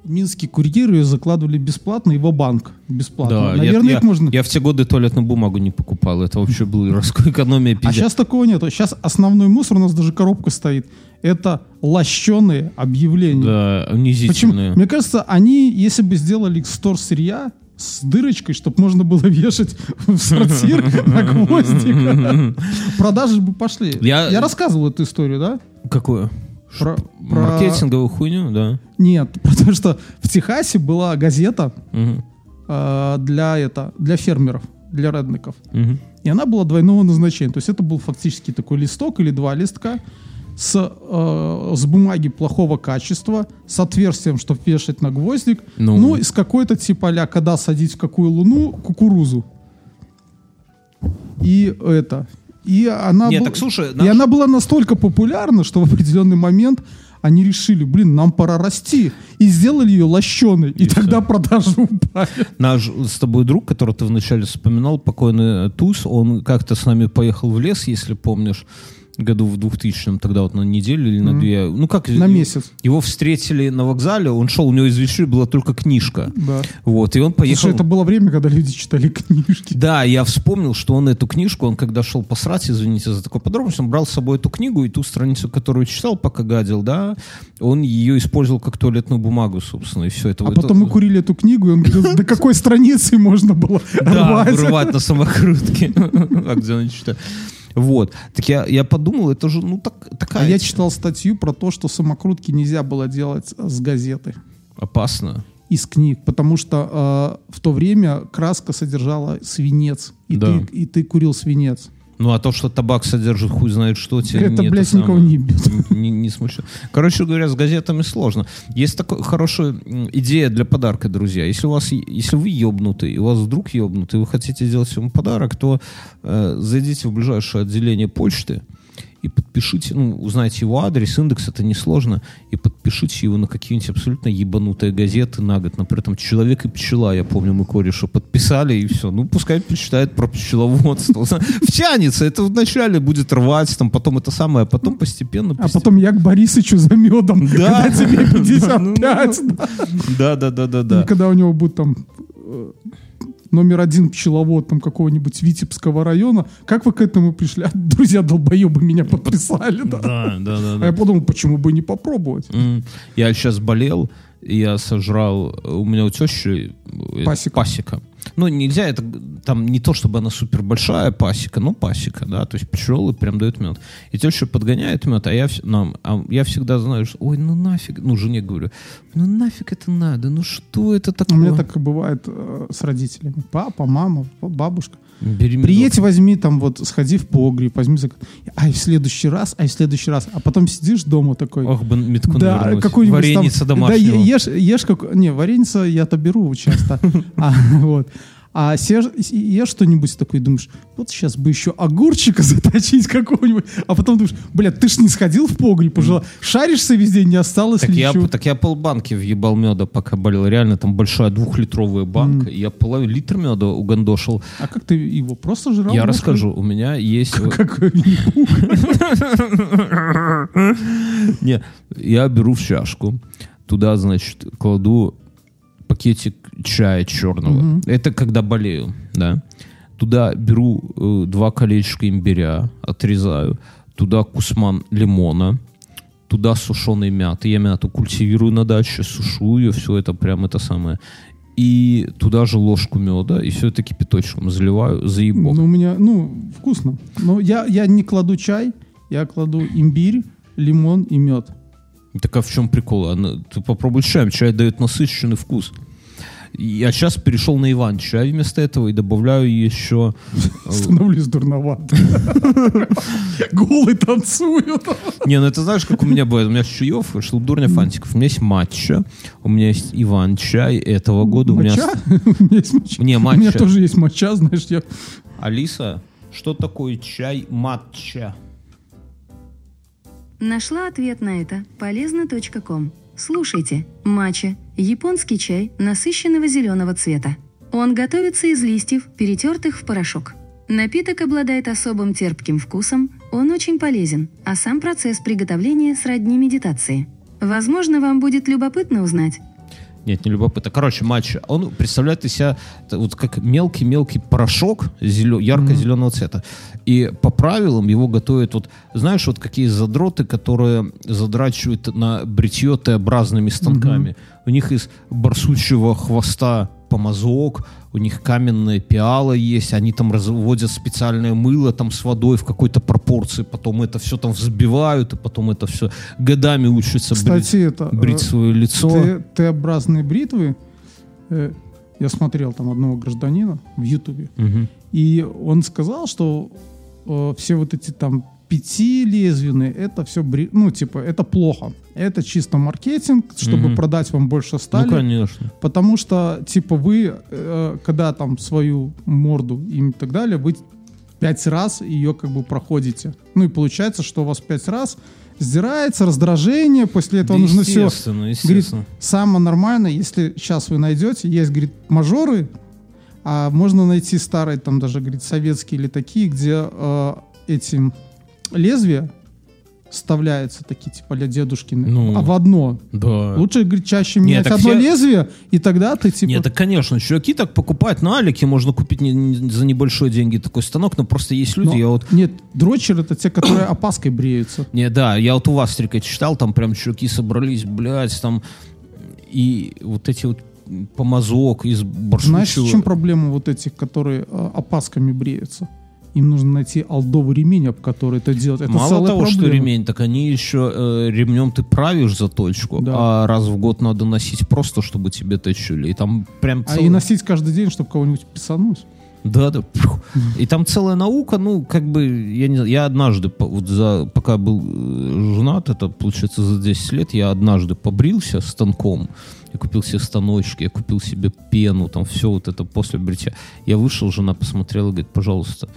[SPEAKER 3] «Минский курьер», ее закладывали бесплатно, в банк бесплатно.
[SPEAKER 2] Да,
[SPEAKER 3] Наверное,
[SPEAKER 2] я,
[SPEAKER 3] их можно...
[SPEAKER 2] я в те годы туалетную бумагу не покупал. Это вообще была раской экономия
[SPEAKER 3] А
[SPEAKER 2] пиздец.
[SPEAKER 3] сейчас такого нет. Сейчас основной мусор, у нас даже коробка стоит. Это лощеные объявления.
[SPEAKER 2] Да,
[SPEAKER 3] Почему?
[SPEAKER 2] унизительные.
[SPEAKER 3] Мне кажется, они, если бы сделали стор сырья с дырочкой, чтобы можно было вешать в сортир на гвоздик, продажи бы пошли.
[SPEAKER 2] Я-
[SPEAKER 3] Я рассказывал эту историю, да?
[SPEAKER 2] Какую?
[SPEAKER 3] Про- про-
[SPEAKER 2] Маркетинговую хуйню, да.
[SPEAKER 3] Нет, потому что в Техасе была газета
[SPEAKER 2] Мгм.
[SPEAKER 3] э, для, это, для фермеров, для редников.
[SPEAKER 2] Мгм.
[SPEAKER 3] И она была двойного назначения. То есть это был фактически такой листок или два листка с, э, с бумаги плохого качества, с отверстием, чтобы вешать на гвоздик,
[SPEAKER 2] Ну.
[SPEAKER 3] ну, и с какой-то типа а когда садить в какую луну кукурузу. И это. И она,
[SPEAKER 2] Нет,
[SPEAKER 3] был-
[SPEAKER 2] так слушай,
[SPEAKER 3] и
[SPEAKER 2] наш-
[SPEAKER 3] она была настолько популярна, что в определенный момент они решили, блин, нам пора расти. И сделали ее лощеной. И, тогда продажи упали.
[SPEAKER 2] Наш с тобой друг, которого ты вначале вспоминал, покойный Туз, он как-то с нами поехал в лес, если помнишь, году в 2000 тогда вот на неделю или на две. Ну как?
[SPEAKER 3] На
[SPEAKER 2] его-
[SPEAKER 3] месяц.
[SPEAKER 2] Его встретили на вокзале, он шел, у него из вещей была только книжка.
[SPEAKER 3] Да.
[SPEAKER 2] Вот, и он поехал...
[SPEAKER 3] Слушай, это было время, когда люди читали книжки.
[SPEAKER 2] Да, я вспомнил, что он эту книжку, он когда шел посрать, извините за такую подробность, он брал с собой эту книгу и ту страницу, которую читал, пока гадил, да, он ее использовал как туалетную бумагу, собственно, и все это.
[SPEAKER 3] А
[SPEAKER 2] это-
[SPEAKER 3] потом мы курили эту книгу, и он говорил, до какой страницы можно было
[SPEAKER 2] Да,
[SPEAKER 3] рвать?
[SPEAKER 2] на самокрутке. А где она читает? Вот. Так я, я подумал, это же, ну, так, такая
[SPEAKER 3] А я читал статью про то, что самокрутки нельзя было делать с газеты,
[SPEAKER 2] Опасно.
[SPEAKER 3] из книг, потому что э, в то время краска содержала свинец, и,
[SPEAKER 2] Да.
[SPEAKER 3] ты, и ты курил свинец.
[SPEAKER 2] Ну, а то, что табак содержит хуй знает что, тебе
[SPEAKER 3] Это,
[SPEAKER 2] не
[SPEAKER 3] блядь,
[SPEAKER 2] самое,
[SPEAKER 3] никого не ебет.
[SPEAKER 2] Не, не смущает. Короче говоря, с газетами сложно. Есть такая хорошая идея для подарка, друзья. Если у вас, если вы ебнутый, и у вас вдруг ебнутый, и вы хотите сделать ему подарок, то э, зайдите в ближайшее отделение почты и подпишите, ну, узнайте его адрес, индекс, это несложно, и подпишите его на какие-нибудь абсолютно ебанутые газеты на год. Например, там «Человек и пчела», я помню, мы кореша подписали, и все. Ну, пускай почитает про пчеловодство. Втянется, это вначале будет рвать, там, потом это самое, а потом постепенно...
[SPEAKER 3] А потом я к Борисычу за медом,
[SPEAKER 2] Да.
[SPEAKER 3] когда тебе
[SPEAKER 2] Да,
[SPEAKER 3] 55.
[SPEAKER 2] ну,
[SPEAKER 3] да.
[SPEAKER 2] Да, да, да, да,
[SPEAKER 3] И
[SPEAKER 2] да.
[SPEAKER 3] когда у него будет там э, номер один пчеловод там какого-нибудь Витебского района, как вы к этому пришли? А, друзья долбоебы меня подписали, да.
[SPEAKER 2] Да, да, да,
[SPEAKER 3] А я подумал, почему бы не попробовать?
[SPEAKER 2] Я сейчас болел, я сожрал, у меня у тещи э,
[SPEAKER 3] Пасека.
[SPEAKER 2] пасека. Ну, нельзя, это там не то, чтобы она супер большая пасека, но пасека, да, то есть пчелы прям дают мед. И теща подгоняет мед, а я, нам, а я всегда знаю, что, ой, ну нафиг, ну, жене говорю, ну нафиг это надо, ну что это
[SPEAKER 3] У
[SPEAKER 2] такое?
[SPEAKER 3] меня так и бывает э, с родителями. Папа, мама, бабушка.
[SPEAKER 2] Бери медок.
[SPEAKER 3] Приедь, возьми там вот, сходи в погреб, возьми зак- Ай, в следующий раз, ай, в следующий раз. А потом сидишь дома такой.
[SPEAKER 2] Ох бы метку
[SPEAKER 3] да, какой-нибудь
[SPEAKER 2] Вареница
[SPEAKER 3] там,
[SPEAKER 2] домашнего.
[SPEAKER 3] Да, ешь, ешь как... Не, вареница я-то беру часто. А, вот. А ешь что-нибудь такое, думаешь, вот сейчас бы еще огурчика заточить какого-нибудь. А потом думаешь, блядь, ты ж не сходил в погреб, пожалуй. Шаришься везде, не осталось
[SPEAKER 2] Так я,
[SPEAKER 3] ничего.
[SPEAKER 2] так я полбанки въебал меда, пока болел. Реально, там большая двухлитровая банка. и Я половину литр меда угандошил.
[SPEAKER 3] А как ты его просто жрал?
[SPEAKER 2] я расскажу. У меня есть...
[SPEAKER 3] Как Винни-Пух.
[SPEAKER 2] Не, я беру в чашку, туда, значит, кладу пакетик чая черного. Это когда болею, да. Туда беру э, два колечка имбиря, отрезаю. Туда кусман лимона. Туда сушеной мяты. Я мяту культивирую на даче, сушу ее, все это прям это самое. И туда же ложку меда, и все это кипяточком заливаю, заебок.
[SPEAKER 3] Ну, у меня, ну, вкусно. Но я, я не кладу чай, я кладу имбирь, лимон и мед.
[SPEAKER 2] Так а в чем прикол? Она- ты попробуй чаем, чай дает насыщенный вкус. Я сейчас перешел на Иван чай вместо этого и добавляю еще... э,
[SPEAKER 3] Становлюсь дурновато. Голый танцуют.
[SPEAKER 2] Не, ну это знаешь, как у меня бывает. У меня с чаев, шелдурня фантиков. У меня есть матча, у меня есть Иван чай этого года. У меня
[SPEAKER 3] Моча? У меня.
[SPEAKER 2] Не,
[SPEAKER 3] У меня
[SPEAKER 2] матча.
[SPEAKER 3] тоже есть моча, знаешь, я...
[SPEAKER 2] Алиса, что такое чай матча?
[SPEAKER 4] Нашла ответ на это. Полезно.ком. Слушайте. Матча. Японский чай насыщенного зеленого цвета. Он готовится из листьев, перетертых в порошок. Напиток обладает особым терпким вкусом, он очень полезен, а сам процесс приготовления сродни медитации. Возможно, вам будет любопытно узнать,
[SPEAKER 2] Нет, не любопытно. Короче, матча. Он представляет из себя вот как мелкий-мелкий порошок зелё- ярко-зеленого цвета. И по правилам его готовят вот, знаешь, вот какие задроты, которые задрачивают на бритье Т-образными станками. У них из барсучьего хвоста помазок, у них каменные пиалы есть, они там разводят специальное мыло там с водой в какой-то пропорции, потом это все там взбивают, и потом это все годами учатся
[SPEAKER 3] Кстати,
[SPEAKER 2] брить,
[SPEAKER 3] это...
[SPEAKER 2] брить
[SPEAKER 3] э,
[SPEAKER 2] свое лицо.
[SPEAKER 3] Т- Т-образные бритвы. э, Я смотрел там одного гражданина в Ютубе.
[SPEAKER 2] Мгм.
[SPEAKER 3] И он сказал, что э, все вот эти там пятилезвенные, это все, ну, типа, это плохо. Это чисто маркетинг, чтобы
[SPEAKER 2] Мгм.
[SPEAKER 3] продать вам больше
[SPEAKER 2] Ну,
[SPEAKER 3] стали.
[SPEAKER 2] конечно.
[SPEAKER 3] Потому что, типа, вы, э, когда там свою морду и так далее, вы пять раз ее как бы проходите. Ну и получается, что у вас пять раз сдирается раздражение, после этого
[SPEAKER 2] Да
[SPEAKER 3] нужно все
[SPEAKER 2] естественно,
[SPEAKER 3] Говорит,
[SPEAKER 2] естественно.
[SPEAKER 3] самое нормальное, если сейчас вы найдете, есть, говорит, мажоры, а можно найти старые, там даже, говорит, советские или такие, где э, эти лезвия вставляются такие, типа, для дедушкины,
[SPEAKER 2] Ну.
[SPEAKER 3] а в одно.
[SPEAKER 2] Да.
[SPEAKER 3] Лучше, говорит, чаще менять одно
[SPEAKER 2] все-
[SPEAKER 3] лезвие, и тогда ты, типа...
[SPEAKER 2] Нет, так, конечно, чуваки так покупают на Алике, можно купить не- не- за небольшие деньги такой станок, но просто есть люди,
[SPEAKER 3] но-
[SPEAKER 2] я вот...
[SPEAKER 3] Нет, дрочер это те, которые опаской бреются.
[SPEAKER 2] Не, да, я вот у вас стрика читал, там прям чуваки собрались, блядь, там, и вот эти вот помазок из барсучего...
[SPEAKER 3] Знаешь, в чем проблема вот этих, которые э, опасками бреются? Им нужно найти алдовый ремень, об который это делать. Это
[SPEAKER 2] Мало того, что
[SPEAKER 3] проблема.
[SPEAKER 2] ремень, так они еще э, ремнем ты правишь заточку,
[SPEAKER 3] Да.
[SPEAKER 2] а раз в год надо носить просто, чтобы тебе точили. И там прям
[SPEAKER 3] А
[SPEAKER 2] целый-
[SPEAKER 3] и носить каждый день, чтобы кого-нибудь писануть.
[SPEAKER 2] Да, да. И там целая наука, ну, как бы, я не знаю, я однажды, вот за, пока был э, женат, это, получается, за 10 лет, я однажды побрился станком, я купил себе станочки, я купил себе пену, там все вот это после бритья. Я вышел, жена посмотрела, говорит, пожалуйста.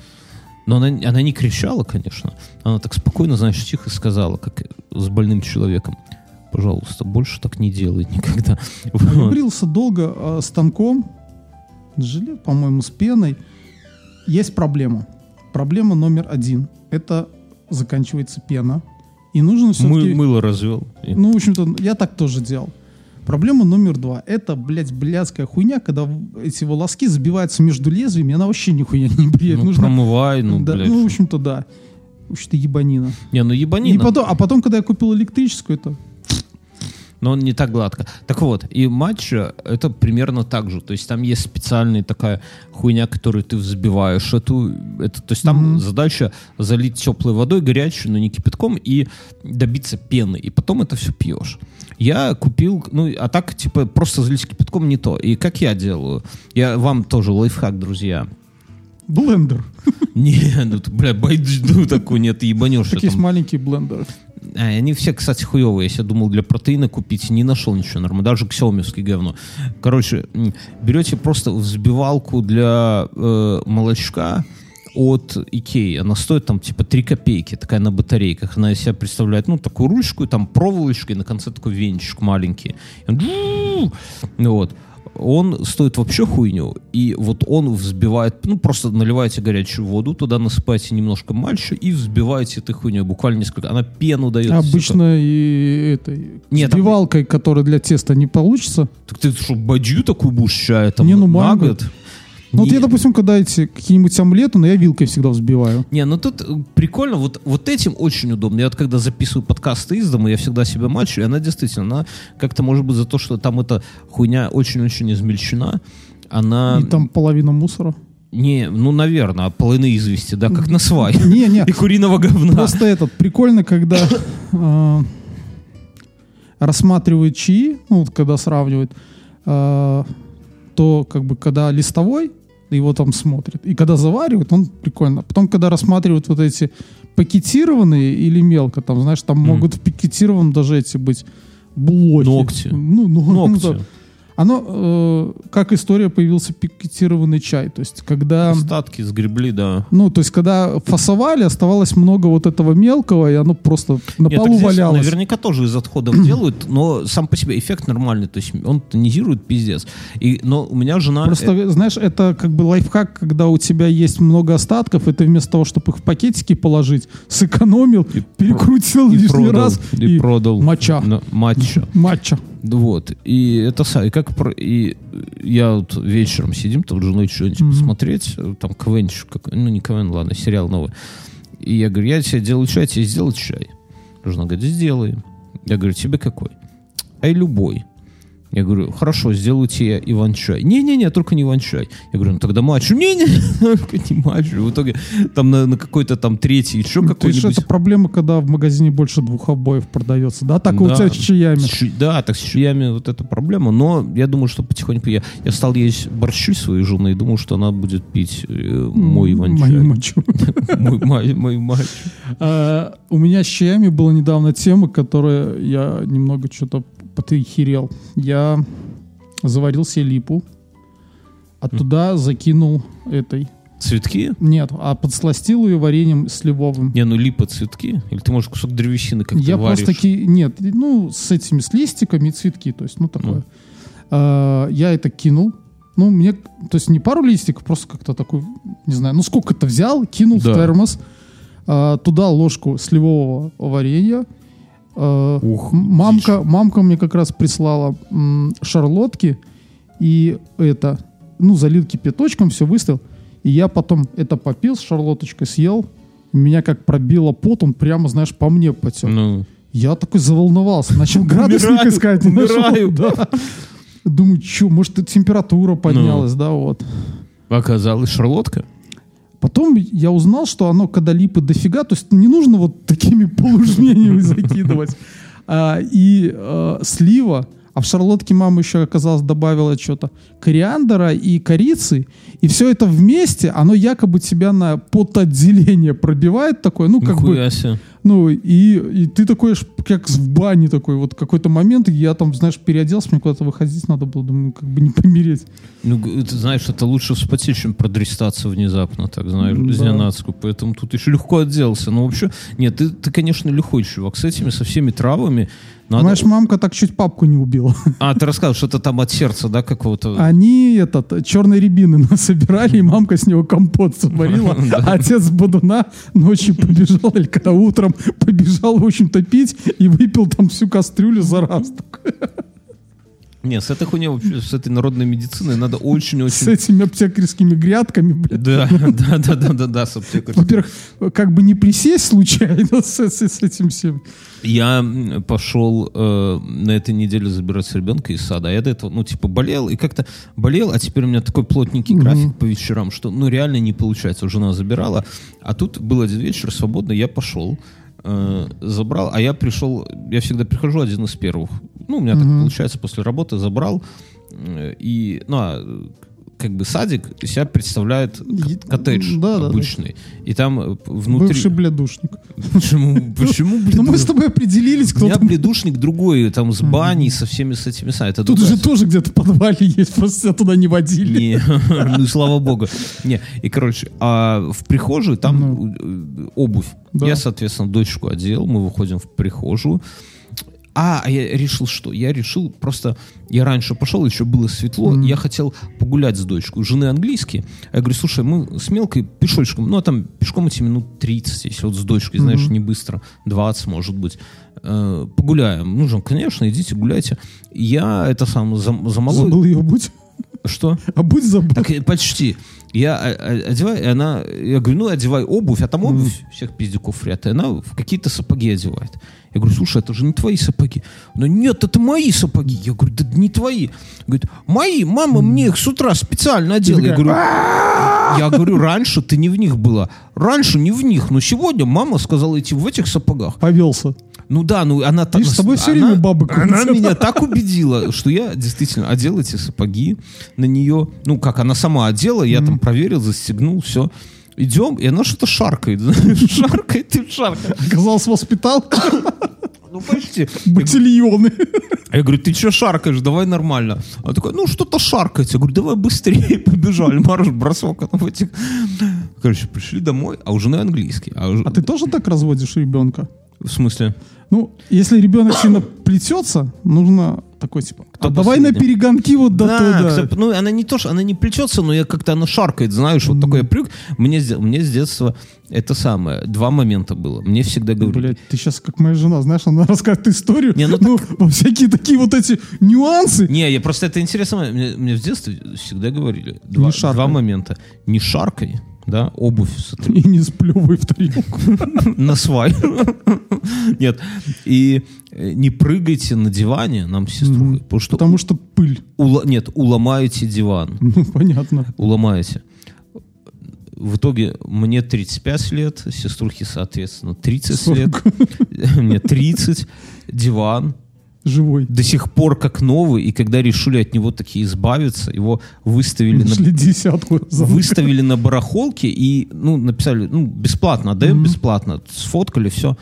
[SPEAKER 2] Но она, она не кричала, конечно. Она так спокойно, знаешь, тихо сказала, как с больным человеком. Пожалуйста, больше так не делай никогда.
[SPEAKER 3] Брился долго э, станком, желе, по-моему, с пеной. Есть проблема. Проблема номер один. Это заканчивается пена. И нужно все-таки...
[SPEAKER 2] Мы, мыло развел.
[SPEAKER 3] Ну, в общем-то, я так тоже делал. Проблема номер два. Это, блядь, блядская хуйня, когда эти волоски забиваются между лезвиями, и она вообще нихуя не бреет.
[SPEAKER 2] Ну,
[SPEAKER 3] Нужно...
[SPEAKER 2] промывай, ну,
[SPEAKER 3] да,
[SPEAKER 2] блядь.
[SPEAKER 3] ну, в общем-то, да. В общем-то, ебанина.
[SPEAKER 2] Не, ну
[SPEAKER 3] И
[SPEAKER 2] ебанина,
[SPEAKER 3] потом, а потом, когда я купил электрическую, это...
[SPEAKER 2] но он не так гладко. Так вот, и матча это примерно так же. То есть там есть специальная такая хуйня, которую ты взбиваешь. Эту, это, то есть там
[SPEAKER 3] Мгм.
[SPEAKER 2] задача залить теплой водой, горячей, но не кипятком, и добиться пены. И потом это все пьешь. Я купил, ну, а так, типа, просто залить кипятком не то. И как я делаю? Я вам тоже лайфхак, друзья.
[SPEAKER 3] Блендер.
[SPEAKER 2] Не, ну, бля, байджду такой, нет, ты ебанешься.
[SPEAKER 3] Так есть маленькие блендеры.
[SPEAKER 2] А, они все, кстати, хуевые. Я думал для протеина купить, не нашел ничего нормально. Даже ксиомовский говно. Короче, берете просто взбивалку для э, молочка от Икеи. Она стоит там типа 3 копейки, такая на батарейках. Она из себя представляет, ну, такую ручку, там проволочка, и на конце такой венчик маленький. И он вот. Он стоит вообще хуйню, и вот он взбивает, ну, просто наливаете горячую воду, туда насыпаете немножко мальча и взбиваете этой хуйней, буквально несколько, она пену дает.
[SPEAKER 3] Обычно и этой
[SPEAKER 2] Нет, там-
[SPEAKER 3] взбивалкой, которая для теста не получится.
[SPEAKER 2] Так ты что, бадью такую будешь чая там
[SPEAKER 3] Не, ну,
[SPEAKER 2] на год?
[SPEAKER 3] Ну, вот я, допустим, когда эти какие-нибудь омлеты, но я вилкой всегда взбиваю.
[SPEAKER 2] Не, ну тут э, прикольно, вот, вот этим очень удобно. Я вот когда записываю подкасты из дома, я всегда себя мачу, и она действительно, она как-то может быть за то, что там эта хуйня очень-очень измельчена, она...
[SPEAKER 3] И там половина мусора.
[SPEAKER 2] Не, ну, наверное, половины извести, да, как на свай.
[SPEAKER 3] Не, не,
[SPEAKER 2] И куриного говна.
[SPEAKER 3] просто этот, прикольно, когда э, рассматривают чаи, ну, вот когда сравнивают, э, то как бы когда листовой, его там смотрят, и когда заваривают, он прикольно. Потом, когда рассматривают вот эти пакетированные или мелко, там, знаешь, там могут в пакетированном даже эти быть блохи.
[SPEAKER 2] Ногти.
[SPEAKER 3] Ну, ну, ну,
[SPEAKER 2] Ногти.
[SPEAKER 3] да. Оно, э, как история, появился пакетированный чай. То есть, когда...
[SPEAKER 2] Остатки сгребли, да.
[SPEAKER 3] Ну, то есть, когда фасовали, оставалось много вот этого мелкого, и оно просто на
[SPEAKER 2] Нет,
[SPEAKER 3] полу валялось.
[SPEAKER 2] Наверняка тоже из отходов делают, но сам по себе эффект нормальный. То есть он тонизирует пиздец. И, но у меня жена...
[SPEAKER 3] Просто, знаешь, это как бы лайфхак, когда у тебя есть много остатков, и ты вместо того, чтобы их в пакетики положить, сэкономил, перекрутил
[SPEAKER 2] и
[SPEAKER 3] лишний
[SPEAKER 2] продал,
[SPEAKER 3] раз
[SPEAKER 2] и, продал
[SPEAKER 3] моча.
[SPEAKER 2] на- матча.
[SPEAKER 3] матча.
[SPEAKER 2] Вот. И это са- и как про- и я вот вечером сидим, там с женой что-нибудь
[SPEAKER 3] Мгм.
[SPEAKER 2] посмотреть, там КВН, как, ну не КВН, ладно, сериал новый. И я говорю, я тебе делаю чай, тебе сделать чай. Жена говорит, сделай. Я говорю, тебе какой? Ай, любой. Я говорю, хорошо, сделаю тебе иван-чай. Не-не-не, только не иван-чай. Я говорю, ну тогда матчу. Не-не, только не матчу. В итоге там на, на какой-то там третий, еще
[SPEAKER 3] То есть
[SPEAKER 2] какой-нибудь...
[SPEAKER 3] это проблема, когда в магазине больше двух обоев продается, да? Так
[SPEAKER 2] Да.
[SPEAKER 3] у тебя с чаями.
[SPEAKER 2] С да, так с чаями вот эта проблема. Но я думаю, что потихоньку я, я стал есть борщи своей жены и думал, что она будет пить э, мой иван-чай.
[SPEAKER 3] Мою мочу.
[SPEAKER 2] Мой, матч.
[SPEAKER 3] А, У меня с чаями была недавно тема, которая я немного что-то потрихерел. Я заварил себе липу, а туда закинул этой.
[SPEAKER 2] Цветки?
[SPEAKER 3] Нет, а подсластил ее вареньем сливовым.
[SPEAKER 2] Не, ну липа цветки? Или ты можешь кусок древесины как
[SPEAKER 3] я
[SPEAKER 2] варишь?
[SPEAKER 3] просто ки... нет, ну с этими с листиками и цветки, то есть ну такое.
[SPEAKER 2] Ну.
[SPEAKER 3] А, я это кинул. Ну мне, то есть не пару листиков, просто как-то такой, не знаю, ну сколько-то взял, кинул
[SPEAKER 2] Да.
[SPEAKER 3] в термос, а, туда ложку сливового варенья. А,
[SPEAKER 2] Ух,
[SPEAKER 3] мамка, мамка мне как раз прислала шарлотки и это, ну залил кипяточком, все выставил, и я потом это попил с шарлоточкой, съел. Меня как пробило пот, он прямо, знаешь, по мне потек.
[SPEAKER 2] Ну,
[SPEAKER 3] Я такой заволновался, начал градусник
[SPEAKER 2] Умираю,
[SPEAKER 3] искать. нашел,
[SPEAKER 2] умираю.
[SPEAKER 3] да. Думаю, что, может, температура поднялась, да, вот.
[SPEAKER 2] оказалось шарлотка?
[SPEAKER 3] Потом я узнал, что оно, когда липы дофига, то есть не нужно вот такими полужменями закидывать. А, и а, слива, а в шарлотке мама еще, оказалось, добавила что-то кориандра и корицы, и все это вместе, оно якобы тебя на потоотделение пробивает такое, ну, как бы...
[SPEAKER 2] Нихуя себе.
[SPEAKER 3] Ну, и, и ты такой, как в бане такой, вот какой-то момент, я там, знаешь, переоделся, мне куда-то выходить надо было, думаю, как бы не помереть.
[SPEAKER 2] Ну, ты знаешь, это лучше вспотеть, чем продрестаться внезапно, так знаешь,
[SPEAKER 3] Да.
[SPEAKER 2] зненацку. Поэтому тут еще легко отделался. Но вообще, нет, ты, ты, конечно, лихой чувак. С этими, со всеми травами. Надо...
[SPEAKER 3] Понимаешь, мамка так чуть папку не убила.
[SPEAKER 2] А, ты рассказывал, что-то там от сердца, да, какого-то...
[SPEAKER 3] Они этот, черной рябины насобирали, и мамка с него компот сварила, а отец Бодуна ночью побежал, или когда утром побежал, в общем-то, пить, и выпил там всю кастрюлю за раз.
[SPEAKER 2] Не, с этой хуйней вообще, с этой народной медициной надо
[SPEAKER 3] С
[SPEAKER 2] очень-очень...
[SPEAKER 3] этими аптекарскими грядками, блядь.
[SPEAKER 2] Да, да, да, да, да, да, с аптекарем.
[SPEAKER 3] Во-первых, как бы не присесть случайно с, с- с этим всем.
[SPEAKER 2] Я пошел э, на этой неделе забирать ребенка из сада. А я до этого, ну, типа, болел и как-то болел, а теперь у меня такой плотненький график по вечерам, что, ну, реально не получается. Жена забирала. А тут был один вечер свободный, я пошел, э, забрал, а я пришел, я всегда прихожу один из первых. Ну, у меня так получается, после работы забрал. э, И, ну, а, как бы садик себя представляет коттедж
[SPEAKER 3] да, да, да.
[SPEAKER 2] обычный. И там э, внутри...
[SPEAKER 3] Бывший блядушник.
[SPEAKER 2] Почему? Почему,
[SPEAKER 3] Ну, мы с тобой определились,
[SPEAKER 2] У
[SPEAKER 3] кто
[SPEAKER 2] меня
[SPEAKER 3] там.
[SPEAKER 2] бледушник другой, там с баней, со всеми с этими са- Это
[SPEAKER 3] Тут же тоже где-то подвале есть, просто тебя туда не водили.
[SPEAKER 2] Не, ну слава богу. Не, и короче, а в прихожей там э, обувь.
[SPEAKER 3] Ну. Да.
[SPEAKER 2] Я, соответственно, дочку одел, мы выходим в прихожую. А, а я решил что? Я решил просто... Я раньше пошел, еще было светло, я хотел погулять с дочкой. У жены английский. Я говорю, слушай, мы с мелкой пешочком, ну, а там пешком идти минут 30, если вот с дочкой, знаешь, не быстро, 20, может быть. Э, погуляем. Ну, конечно, идите гуляйте. Я это сам за, за малой-
[SPEAKER 3] Забыл ее будь.
[SPEAKER 2] Что?
[SPEAKER 3] А будь забыл.
[SPEAKER 2] Так, э, почти. Я э, э, одеваю, и она, я говорю, ну, одевай обувь, а там обувь всех пиздюков ряд, и она в какие-то сапоги одевает. Я говорю, слушай, это же не твои сапоги. Она, нет, это мои сапоги. Я говорю, да не твои. Говорит, мои, мама мне их с утра специально одела. Я говорю, я говорю, раньше ты не в них была. Раньше не в них, но сегодня мама сказала идти в этих сапогах.
[SPEAKER 3] Повелся.
[SPEAKER 2] Ну да, ну она так...
[SPEAKER 3] С тобой всё
[SPEAKER 2] она-
[SPEAKER 3] время бабы
[SPEAKER 2] Она меня так убедила, что я действительно одел эти сапоги на нее. Ну, как она сама одела, я там проверил, застегнул, все. Идем, и она что-то шаркает. Шаркает и шаркает.
[SPEAKER 3] Оказался воспитал
[SPEAKER 2] Ну, почти.
[SPEAKER 3] ботильоны.
[SPEAKER 2] А Я говорю, ты что шаркаешь, давай нормально. Она такая, ну, что-то шаркает. Я говорю, давай быстрее, побежали. Марш, бросок. Она в этих... Короче, пришли домой, а у жены английский. А,
[SPEAKER 3] А ты тоже так разводишь ребенка?
[SPEAKER 2] В смысле?
[SPEAKER 3] Ну, если ребенок сильно плетется, нужно такой типа,
[SPEAKER 2] Кто
[SPEAKER 3] а давай на перегонки вот до
[SPEAKER 2] Да,
[SPEAKER 3] туда.
[SPEAKER 2] кто- ну она не то, что она не плетется, но я как-то она шаркает, знаешь, вот такой я привык. Мне, мне с детства это самое, два момента было. Мне всегда говорили,
[SPEAKER 3] Блять, ты сейчас как моя жена, знаешь, она рассказывает историю,
[SPEAKER 2] Не, ну
[SPEAKER 3] ну, во всякие такие вот эти нюансы.
[SPEAKER 2] Не, я просто это интересно. Мне, мне в детстве всегда говорили два,
[SPEAKER 3] шаркай.
[SPEAKER 2] два момента. Не шаркай, да, обувь
[SPEAKER 3] И не сплевывай в тарелку.
[SPEAKER 2] на свай. Нет. И э, не прыгайте на диване нам с сеструхой, потому что
[SPEAKER 3] Потому что пыль.
[SPEAKER 2] ула- нет, уломаете диван.
[SPEAKER 3] Ну, понятно.
[SPEAKER 2] уломаете. В итоге мне 35 лет, сеструхе, соответственно, 30 лет. Мне 30, диван
[SPEAKER 3] Живой.
[SPEAKER 2] до сих пор как новый, и когда решили от него таки избавиться, его выставили на,
[SPEAKER 3] Нашли десятку. за-
[SPEAKER 2] выставили на барахолке и, ну, написали, ну, бесплатно, отдаем бесплатно, сфоткали, все.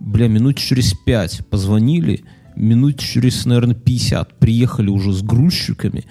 [SPEAKER 2] Бля, минут через пять позвонили, минут через, наверное, 50 приехали уже с грузчиками,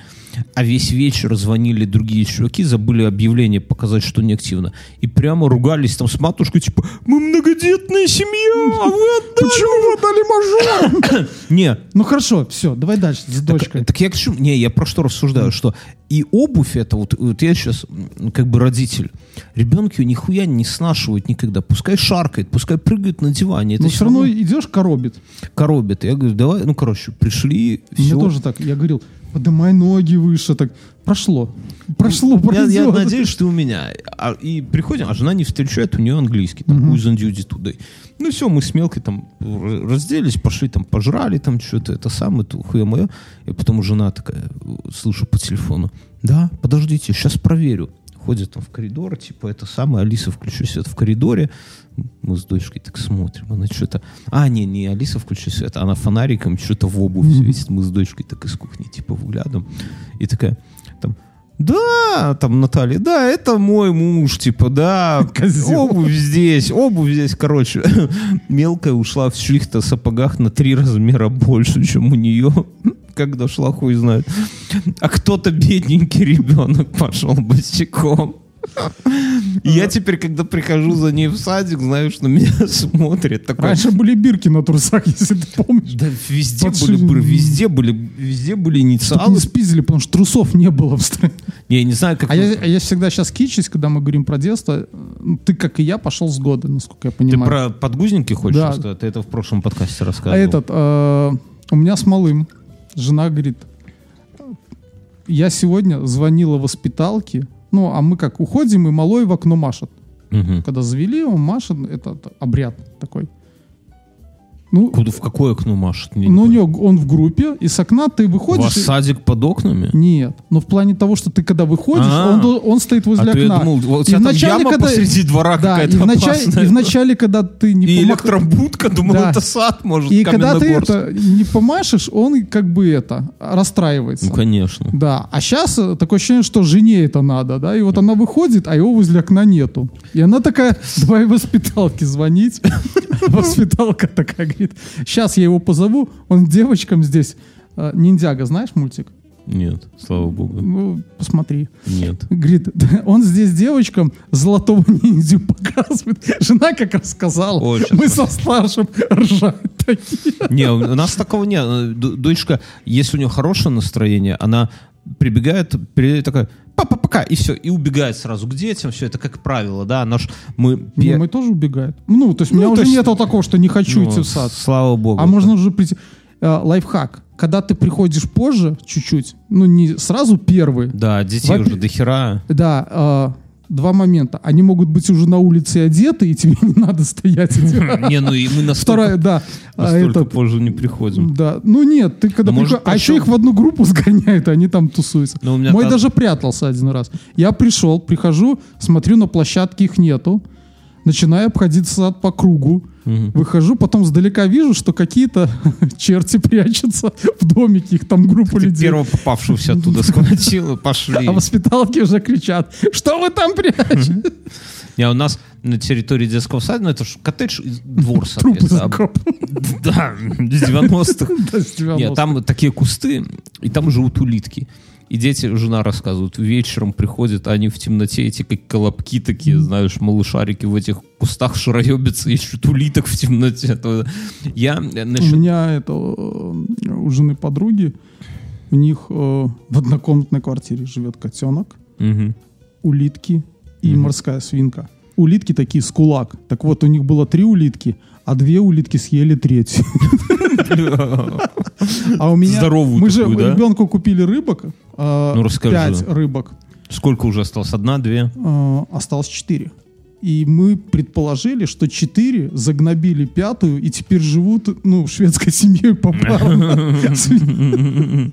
[SPEAKER 2] а весь вечер звонили другие чуваки, забыли объявление показать, что неактивно. И прямо ругались там с матушкой, типа, мы многодетная семья, а вы отдали
[SPEAKER 3] Почему вы отдали мажорам?
[SPEAKER 2] Не,
[SPEAKER 3] Ну хорошо, все, давай дальше, с
[SPEAKER 2] так,
[SPEAKER 3] дочкой.
[SPEAKER 2] так я к чему? Не, я про что рассуждаю, что и обувь это, вот, вот я сейчас как бы родитель, ребенки нихуя не снашивают никогда. Пускай шаркает, пускай прыгает на диване. Это
[SPEAKER 3] Но все равно идешь, коробит.
[SPEAKER 2] коробит. Я говорю, давай, ну, короче, пришли,
[SPEAKER 3] Мне
[SPEAKER 2] все.
[SPEAKER 3] тоже так. Я говорил, поднимай ноги выше. Так прошло. Прошло,
[SPEAKER 2] Я,
[SPEAKER 3] пройдет.
[SPEAKER 2] я надеюсь, что у меня. А, и приходим, а жена не встречает, у нее английский, там, who's on duty today. Ну все, мы с мелкой там разделись, пошли там, пожрали там что-то, это самое, то хуя мое. И потом жена такая, слышу по телефону, да, подождите, сейчас проверю. Ходят там в коридор, типа, это самое, Алиса, включи свет в коридоре. Мы с дочкой так смотрим, она что-то... А, не, не Алиса, включи свет, она фонариком что-то в обувь светит. Мы с дочкой так из кухни, типа, выглядываем. И такая, да, там Наталья, да, это мой муж, типа, да,
[SPEAKER 3] Козел.
[SPEAKER 2] обувь здесь, обувь здесь, короче. Мелкая ушла в чьих-то сапогах на три размера больше, чем у нее. Как дошла, хуй знает. А кто-то бедненький ребенок пошел босиком. И я теперь, когда прихожу за ней в садик, знаю, что на меня смотрят. Такой,
[SPEAKER 3] Раньше были бирки на трусах, если ты помнишь.
[SPEAKER 2] да везде были,
[SPEAKER 3] Подшили.
[SPEAKER 2] бр- везде были, везде были инициалы.
[SPEAKER 3] не спиздили, потому что трусов не было в стране.
[SPEAKER 2] Не, Я не знаю, как...
[SPEAKER 3] А я, а я всегда сейчас кичусь, когда мы говорим про детство. Ты, как и я, пошел с года, насколько я
[SPEAKER 2] Ты
[SPEAKER 3] понимаю.
[SPEAKER 2] про подгузники хочешь
[SPEAKER 3] Да.
[SPEAKER 2] рассказать? Ты это в прошлом подкасте рассказывал.
[SPEAKER 3] А этот, э, у меня с малым, жена говорит, я сегодня звонила воспиталке, ну, а мы как уходим, и малой в окно машет.
[SPEAKER 2] Мгм.
[SPEAKER 3] Когда завели, он машет, это обряд такой. Ну,
[SPEAKER 2] Куда, в какое окно машет? Не
[SPEAKER 3] ну, у него, он в группе, и с окна ты
[SPEAKER 2] У
[SPEAKER 3] выходишь...
[SPEAKER 2] вас
[SPEAKER 3] и-
[SPEAKER 2] садик под окнами?
[SPEAKER 3] Нет, но в плане того, что ты когда выходишь,
[SPEAKER 2] А.
[SPEAKER 3] он, он стоит возле
[SPEAKER 2] а
[SPEAKER 3] окна.
[SPEAKER 2] я думал, у
[SPEAKER 3] И
[SPEAKER 2] тебя там
[SPEAKER 3] вначале,
[SPEAKER 2] яма
[SPEAKER 3] когда-
[SPEAKER 2] посреди двора
[SPEAKER 3] Да, и
[SPEAKER 2] какая-то
[SPEAKER 3] вначале,
[SPEAKER 2] опасная.
[SPEAKER 3] и вначале, когда ты не
[SPEAKER 2] И
[SPEAKER 3] помах-
[SPEAKER 2] электробудка, думал,
[SPEAKER 3] Да.
[SPEAKER 2] это сад, может,
[SPEAKER 3] И когда ты это не помашешь, он как бы это расстраивается.
[SPEAKER 2] Ну, конечно.
[SPEAKER 3] Да, а сейчас такое ощущение, что жене это надо, да, и вот она выходит, а его возле окна нету. И она такая, давай воспиталке звонить. Воспиталка такая говорит, сейчас я его позову, он девочкам здесь. э, Ниндзяго, знаешь мультик?
[SPEAKER 2] Нет, слава богу.
[SPEAKER 3] Ну, посмотри.
[SPEAKER 2] Нет.
[SPEAKER 3] Говорит, он здесь девочкам золотого ниндзю показывает. Жена как рассказала.
[SPEAKER 2] О, щас
[SPEAKER 3] Мы со старшим ржать такие.
[SPEAKER 2] Не, у нас такого нет. Дочка, если у нее хорошее настроение, она прибегает, такая, папа, пока, и все, и убегает сразу к детям, все это как правило, да, наш, мы... Пе-
[SPEAKER 3] мы тоже убегает. Ну, то есть у меня
[SPEAKER 2] Ну,
[SPEAKER 3] уже
[SPEAKER 2] есть-
[SPEAKER 3] нету такого, что не хочу
[SPEAKER 2] ну,
[SPEAKER 3] идти в сад.
[SPEAKER 2] Слава богу.
[SPEAKER 3] А можно уже прийти. Э, лайфхак. Когда ты приходишь позже, чуть-чуть, ну не сразу первый,
[SPEAKER 2] Да, детей
[SPEAKER 3] Во-
[SPEAKER 2] уже до хера.
[SPEAKER 3] да, э, два момента. Они могут быть уже на улице одеты, и тебе не надо стоять. и-
[SPEAKER 2] Не, ну и мы настолько,
[SPEAKER 3] Вторая, да. а
[SPEAKER 2] настолько
[SPEAKER 3] этот,
[SPEAKER 2] позже не приходим.
[SPEAKER 3] Да, ну нет, ты когда
[SPEAKER 2] Ну, может,
[SPEAKER 3] а еще их в одну группу сгоняют, и они там тусуются.
[SPEAKER 2] Ну, у меня
[SPEAKER 3] Мой даже прятался один раз. Я пришел, прихожу, смотрю на площадке их нету, начинаю обходить сад по кругу, выхожу, потом сдалека вижу, что какие-то черти прячутся в домике, их там группа
[SPEAKER 2] Ты
[SPEAKER 3] людей.
[SPEAKER 2] первого попавшегося оттуда схватил и пошли.
[SPEAKER 3] А воспиталки уже кричат, что вы там прячете?
[SPEAKER 2] Не, у нас на территории детского сада, ну это же коттедж двор, соответственно. Да, с 90-х.
[SPEAKER 3] Да, с 90-х.
[SPEAKER 2] Нет, там такие кусты, и там живут улитки. И дети, жена рассказывают, вечером приходят, они в темноте, эти как колобки такие, знаешь, малышарики в этих кустах шароебятся, ищут улиток в темноте. Я э,
[SPEAKER 3] У
[SPEAKER 2] насчет...
[SPEAKER 3] меня это э, у жены подруги, у них э, в однокомнатной квартире живет котенок,
[SPEAKER 2] Мгм.
[SPEAKER 3] улитки и морская свинка. Улитки такие с кулак. Так вот, у них было три улитки, а две улитки съели третью. А у меня...
[SPEAKER 2] Здоровую
[SPEAKER 3] Мы же ребенку купили рыбок. Э,
[SPEAKER 2] Ну, расскажи.
[SPEAKER 3] Пять рыбок.
[SPEAKER 2] Сколько уже осталось? Одна, две?
[SPEAKER 3] Э, Осталось четыре. И мы предположили, что четыре загнобили пятую и теперь живут, ну, шведской семьей попарно.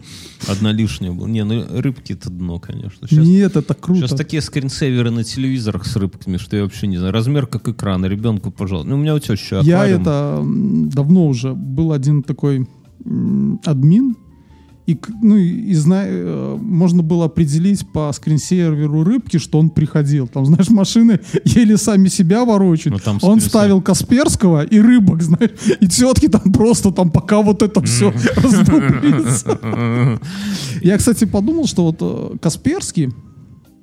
[SPEAKER 2] Одна лишняя была. Не, ну рыбки это дно, конечно. Сейчас,
[SPEAKER 3] Нет, это круто.
[SPEAKER 2] сейчас такие скринсейверы на телевизорах с рыбками, что я вообще не знаю. Размер как экран, ребенку, пожалуйста. Ну, у меня у тещи
[SPEAKER 3] Я
[SPEAKER 2] аквариум.
[SPEAKER 3] это м, давно уже был один такой админ, и, ну, и, и зна- э, можно было определить по скринсейверу рыбки, что он приходил. Там, знаешь, машины еле сами себя ворочают.
[SPEAKER 2] Ну, там
[SPEAKER 3] он ставил Касперского и рыбок, знаешь, и тетки там просто там пока вот это все раздуплится. Я, кстати, подумал, что вот э, Касперский,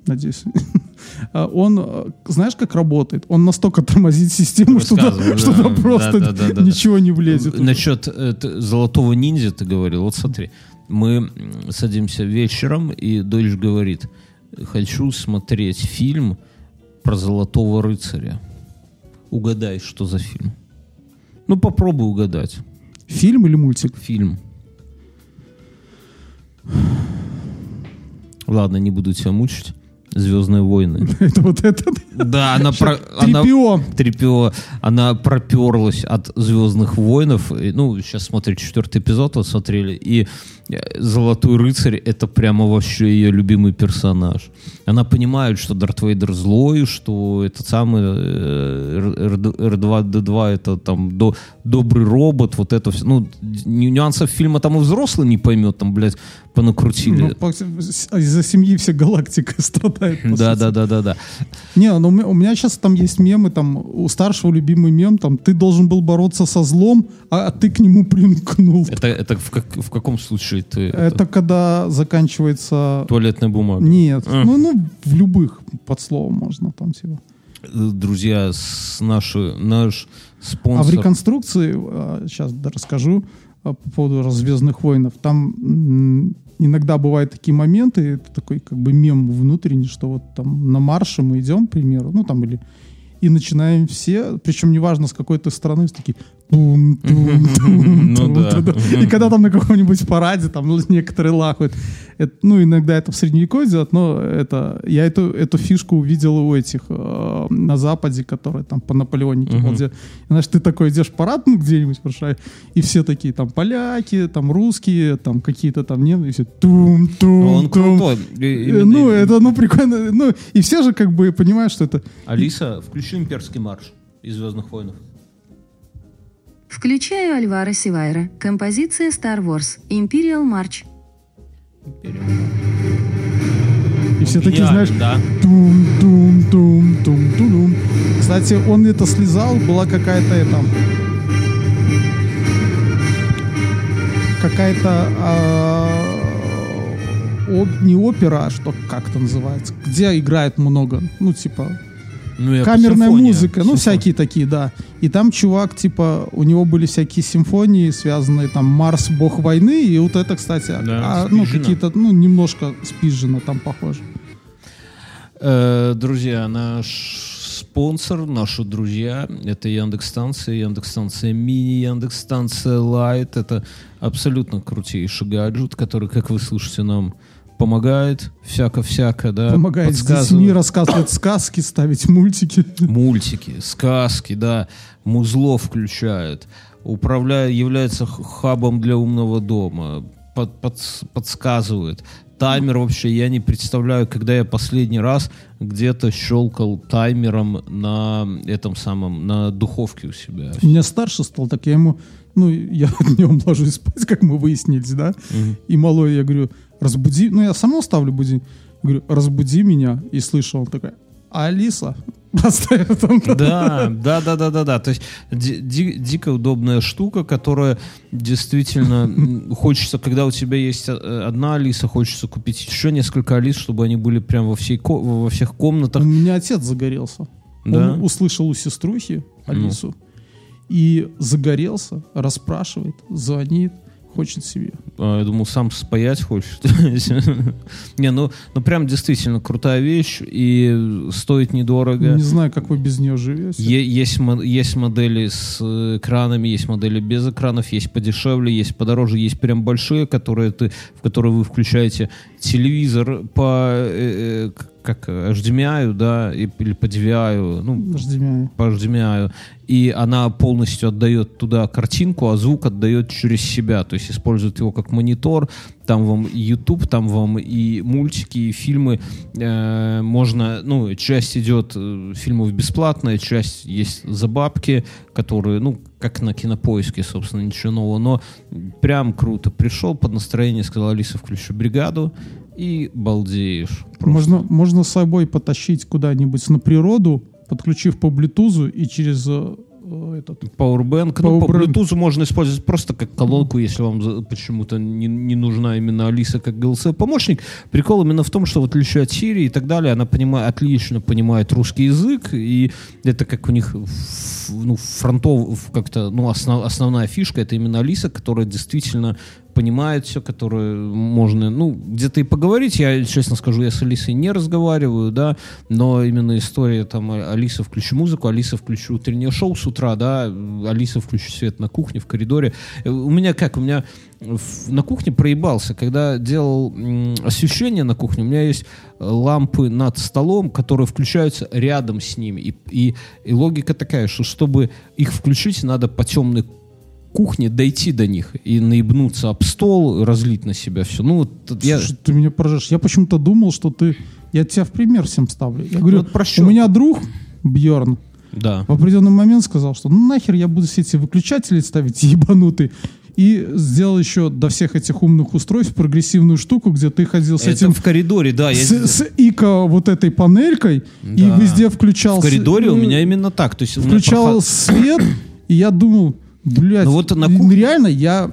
[SPEAKER 3] надеюсь, он, э, знаешь, как работает? Он настолько тормозит систему, что
[SPEAKER 2] Рассказывал,
[SPEAKER 3] что
[SPEAKER 2] да.
[SPEAKER 3] просто
[SPEAKER 2] Да, да, да, да,
[SPEAKER 3] ничего не влезет.
[SPEAKER 2] Насчет э, золотого ниндзя ты говорил. Вот смотри, мы садимся вечером, и дочь говорит, хочу смотреть фильм про золотого рыцаря. Угадай, что за фильм. Ну, попробуй угадать.
[SPEAKER 3] Фильм или мультик?
[SPEAKER 2] Фильм. Ладно, не буду тебя мучить. Звездные войны.
[SPEAKER 3] Это вот этот.
[SPEAKER 2] Да, она про...
[SPEAKER 3] Трипио.
[SPEAKER 2] Трипио, она проперлась от Звездных войнов. Ну, сейчас смотрите четвертый эпизод, вот смотрели. И э, Золотой рыцарь это прямо вообще ее любимый персонаж. Она понимает, что Дарт Вейдер злой, что этот самый э, R2D2 это там до- добрый робот, вот это все. Ну, ню- нюансов фильма там и взрослый не поймет, там, блядь, понакрутили.
[SPEAKER 3] Ну, Из-за семьи вся галактика страдает. По
[SPEAKER 2] да, да, да, да, да.
[SPEAKER 3] Не, ну у меня- сейчас там есть мемы, там у старшего любимый мем, там ты должен был бороться со злом, а, а ты к нему примкнул.
[SPEAKER 2] Это, это в, как- в каком случае ты?
[SPEAKER 3] Это когда заканчивается...
[SPEAKER 2] туалетная бумага.
[SPEAKER 3] Нет,
[SPEAKER 2] А.
[SPEAKER 3] ну, ну в любых под словом можно там.
[SPEAKER 2] Э, Друзья, с наши, наш
[SPEAKER 3] А
[SPEAKER 2] спонсор.
[SPEAKER 3] в реконструкции, сейчас расскажу а, по поводу «Звездных воинов», там иногда бывают такие моменты, это такой как бы мем внутренний, что вот там на марше мы идем, к примеру, ну там или и начинаем все, причем неважно с какой то страны, все такие
[SPEAKER 2] Ну.
[SPEAKER 3] И когда там на каком-нибудь параде, там ну, некоторые лахают. Ну, иногда это в средневековье делают, но это, я эту, эту фишку увидел у этих э, на Западе, которые там по Наполеонике
[SPEAKER 2] Мгм.
[SPEAKER 3] балде- знаешь, ты такой идешь в парад, ну, где-нибудь, прошу, и все такие там поляки, там русские, там какие-то там немцы, и все тум, тум,
[SPEAKER 2] Ну, Он
[SPEAKER 3] тум.
[SPEAKER 2] крутой.
[SPEAKER 3] Э,
[SPEAKER 2] именно-
[SPEAKER 3] Ну, это, ну, прикольно. Ну, и все же как бы понимают, что это...
[SPEAKER 2] Алиса, включи имперский марш из Звездных войнов.
[SPEAKER 4] Включаю Альвара Сивайра. Композиция Star Wars. Imperial March.
[SPEAKER 3] И все такие, знаешь,
[SPEAKER 2] да.
[SPEAKER 3] тум, тум, тум, тум, тум. Кстати, он это слезал, была какая-то это... Какая-то... а, оп- не опера, а что как это называется, где играет много, ну, типа,
[SPEAKER 2] Ну,
[SPEAKER 3] камерная
[SPEAKER 2] симфония.
[SPEAKER 3] музыка, ну,
[SPEAKER 2] Симфония.
[SPEAKER 3] всякие такие, да. И там чувак, типа, у него были всякие симфонии, связанные там Марс, бог войны, и вот это, кстати,
[SPEAKER 2] Да,
[SPEAKER 3] а, ну, какие-то, ну, немножко спизжено там похоже.
[SPEAKER 2] Э, Друзья, наш спонсор, наши друзья, это Яндекс-станция, Яндекс-станция Мини, Яндекс-станция Лайт. Это абсолютно крутейший гаджет, который, как вы слышите, нам помогает всяко-всяко, да,
[SPEAKER 3] Помогает с детьми рассказывать сказки, ставить мультики.
[SPEAKER 2] мультики, сказки, да, музло включает, управляет, является хабом для умного дома, под- подс- подсказывает. Таймер вообще, я не представляю, когда я последний раз где-то щелкал таймером на этом самом, на духовке у себя.
[SPEAKER 3] У меня старше стал, так я ему, ну, я днем ложусь спать, как мы выяснились, да, и малой, я говорю, разбуди, ну, я сама ставлю будильник, говорю, разбуди меня, и слышу, он такой, Алиса, поставь там.
[SPEAKER 2] Да, да, да, да, да, да. То есть ди- ди- дико удобная штука, которая действительно хочется, когда у тебя есть э, одна Алиса, хочется купить еще несколько Алис, чтобы они были прям во, всей ко- во всех
[SPEAKER 3] У
[SPEAKER 2] комнатах.
[SPEAKER 3] меня отец загорелся.
[SPEAKER 2] Да?
[SPEAKER 3] Он услышал у сеструхи Алису и загорелся, расспрашивает, звонит, хочет себе.
[SPEAKER 2] А, Я думал, сам спаять хочет. Не, ну, ну прям действительно крутая вещь и стоит недорого.
[SPEAKER 3] Не знаю, как вы без нее живете.
[SPEAKER 2] Есть, есть модели с экранами, есть модели без экранов, есть подешевле, есть подороже, есть прям большие, которые ты, в которые вы включаете телевизор по э, э, как HDMI, да, и- или по DVI, ну,
[SPEAKER 3] HDMI.
[SPEAKER 2] по HDMI, и она полностью отдает туда картинку, а звук отдает через себя, то есть использует его как монитор, там вам и YouTube, там вам и мультики, и фильмы, Э, можно, ну, часть идет э, фильмов бесплатная, часть есть за бабки, которые, ну, как на кинопоиске, собственно, ничего нового, но прям круто. Пришел под настроение, сказал, Алиса, включи бригаду, и балдеешь. Просто.
[SPEAKER 3] Можно, можно с собой потащить куда-нибудь на природу, подключив по Bluetooth и через э, э, этот...
[SPEAKER 2] Powerbank. Ну, по
[SPEAKER 3] Powerbank.
[SPEAKER 2] Bluetooth можно использовать просто как колонку, если вам почему-то не, не нужна именно Алиса как GLC-помощник. Прикол именно в том, что в отличие от Siri и так далее, она понимает, отлично понимает русский язык, и это как у них ну, фронтов, как-то, ну, основ- основная фишка, это именно Алиса, которая действительно понимает все, которое можно, ну, где-то и поговорить. Я, честно скажу, я с Алисой не разговариваю, да, но именно история там Алиса, включи музыку, Алиса, включи утреннее шоу с утра, да, Алиса, включи свет на кухне, в коридоре. Э, у меня как, у меня на кухне проебался, когда делал освещение на кухне, у меня есть э, лампы над столом, которые включаются рядом с ними. И, и, и логика такая, что чтобы их включить, надо по темной кухне дойти до них и наебнуться об стол, разлить на себя все. Ну, вот я...
[SPEAKER 3] Слушай, ты меня поражаешь. Я почему-то думал, что ты... Я тебя в пример всем ставлю. Я говорю,
[SPEAKER 2] Вот
[SPEAKER 3] у меня друг Бьорн
[SPEAKER 2] Да.
[SPEAKER 3] в определенный момент сказал, что ну нахер я буду все эти выключатели ставить ебанутые. И сделал еще до всех этих умных устройств прогрессивную штуку, где ты ходил с
[SPEAKER 2] Это
[SPEAKER 3] этим...
[SPEAKER 2] в коридоре, да. я-
[SPEAKER 3] с, с ИКО вот этой панелькой и
[SPEAKER 2] Да.
[SPEAKER 3] везде включал...
[SPEAKER 2] в коридоре у
[SPEAKER 3] э,
[SPEAKER 2] меня именно так. То есть
[SPEAKER 3] включал
[SPEAKER 2] проход-
[SPEAKER 3] свет, и я думал, блядь,
[SPEAKER 2] Ну вот на кухне-
[SPEAKER 3] реально я,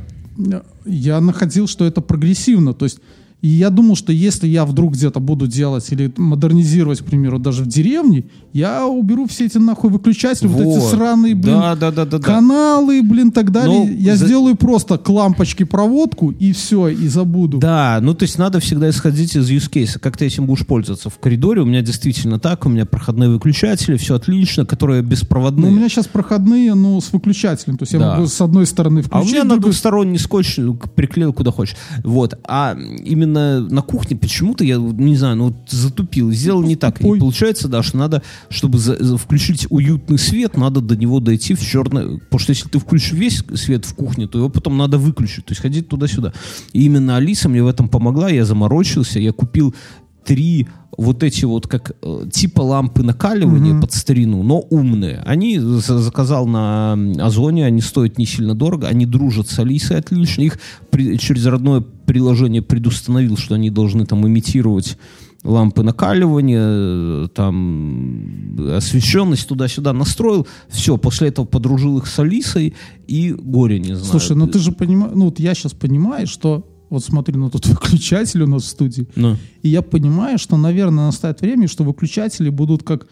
[SPEAKER 3] я находил, что это прогрессивно. То есть и я думал, что если я вдруг где-то буду делать или модернизировать, к примеру, даже в деревне, я уберу все эти нахуй выключатели, вот, эти
[SPEAKER 2] Вот.
[SPEAKER 3] сраные, блин,
[SPEAKER 2] Да, да, да, да,
[SPEAKER 3] каналы, блин, так далее.
[SPEAKER 2] Ну,
[SPEAKER 3] я
[SPEAKER 2] за-
[SPEAKER 3] сделаю просто к лампочке проводку и все, и забуду.
[SPEAKER 2] Да, ну то есть надо всегда исходить из use case, как ты этим будешь пользоваться. В коридоре у меня действительно так, у меня проходные выключатели, все отлично, которые
[SPEAKER 3] Но
[SPEAKER 2] беспроводные.
[SPEAKER 3] у меня сейчас проходные, ну, с выключателем. То есть я
[SPEAKER 2] Да.
[SPEAKER 3] могу с одной стороны
[SPEAKER 2] А у
[SPEAKER 3] включить,
[SPEAKER 2] меня
[SPEAKER 3] с
[SPEAKER 2] на
[SPEAKER 3] другой
[SPEAKER 2] двухсторонний скотч ну, приклеил куда хочешь. Вот. А именно на кухне почему-то я, вот не знаю, ну вот затупил, сделал не так.
[SPEAKER 3] тупой.
[SPEAKER 2] И получается, да, что надо, чтобы за- за- включить уютный свет, надо до него дойти в черное. Потому что если ты включишь весь свет в кухне, то его потом надо выключить. То есть ходить туда-сюда. И именно Алиса мне в этом помогла. Я заморочился, я купил три вот эти вот как э, типа лампы накаливания под старину, но умные. Они за- заказал на Озоне, они стоят не сильно дорого, они дружат с Алисой отлично. Их при- через родное приложение предустановил, что они должны там имитировать лампы накаливания, э, там освещенность туда-сюда настроил. Все, после этого подружил их с Алисой и горе не знаю.
[SPEAKER 3] Слушай, ну ты же понимаешь, ну вот я сейчас понимаю, что вот смотри, ну тут выключатель у нас в студии,
[SPEAKER 2] Ну.
[SPEAKER 3] и я понимаю, что, наверное, настает время, что выключатели будут как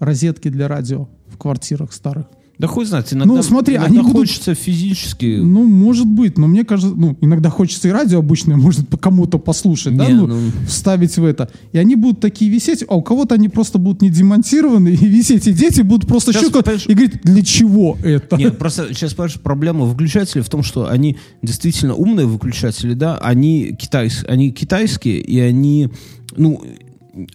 [SPEAKER 3] розетки для радио в квартирах старых.
[SPEAKER 2] Да хуй знает, иногда,
[SPEAKER 3] Ну, смотри,
[SPEAKER 2] иногда
[SPEAKER 3] они будут-
[SPEAKER 2] хочется физически...
[SPEAKER 3] Ну, может быть, но мне кажется, ну, иногда хочется и радио обычное, может, кому-то послушать, да,
[SPEAKER 2] Не,
[SPEAKER 3] ну,
[SPEAKER 2] ну-
[SPEAKER 3] вставить в это. И они будут такие висеть, а у кого-то они просто будут не демонтированы и висеть, и дети будут просто
[SPEAKER 2] Сейчас,
[SPEAKER 3] щелкать
[SPEAKER 2] понимаешь-
[SPEAKER 3] и говорить, для чего это?
[SPEAKER 2] Нет, просто сейчас, понимаешь, проблема выключателей в том, что они действительно умные выключатели, да, они, китайс, они китайские, и они, ну,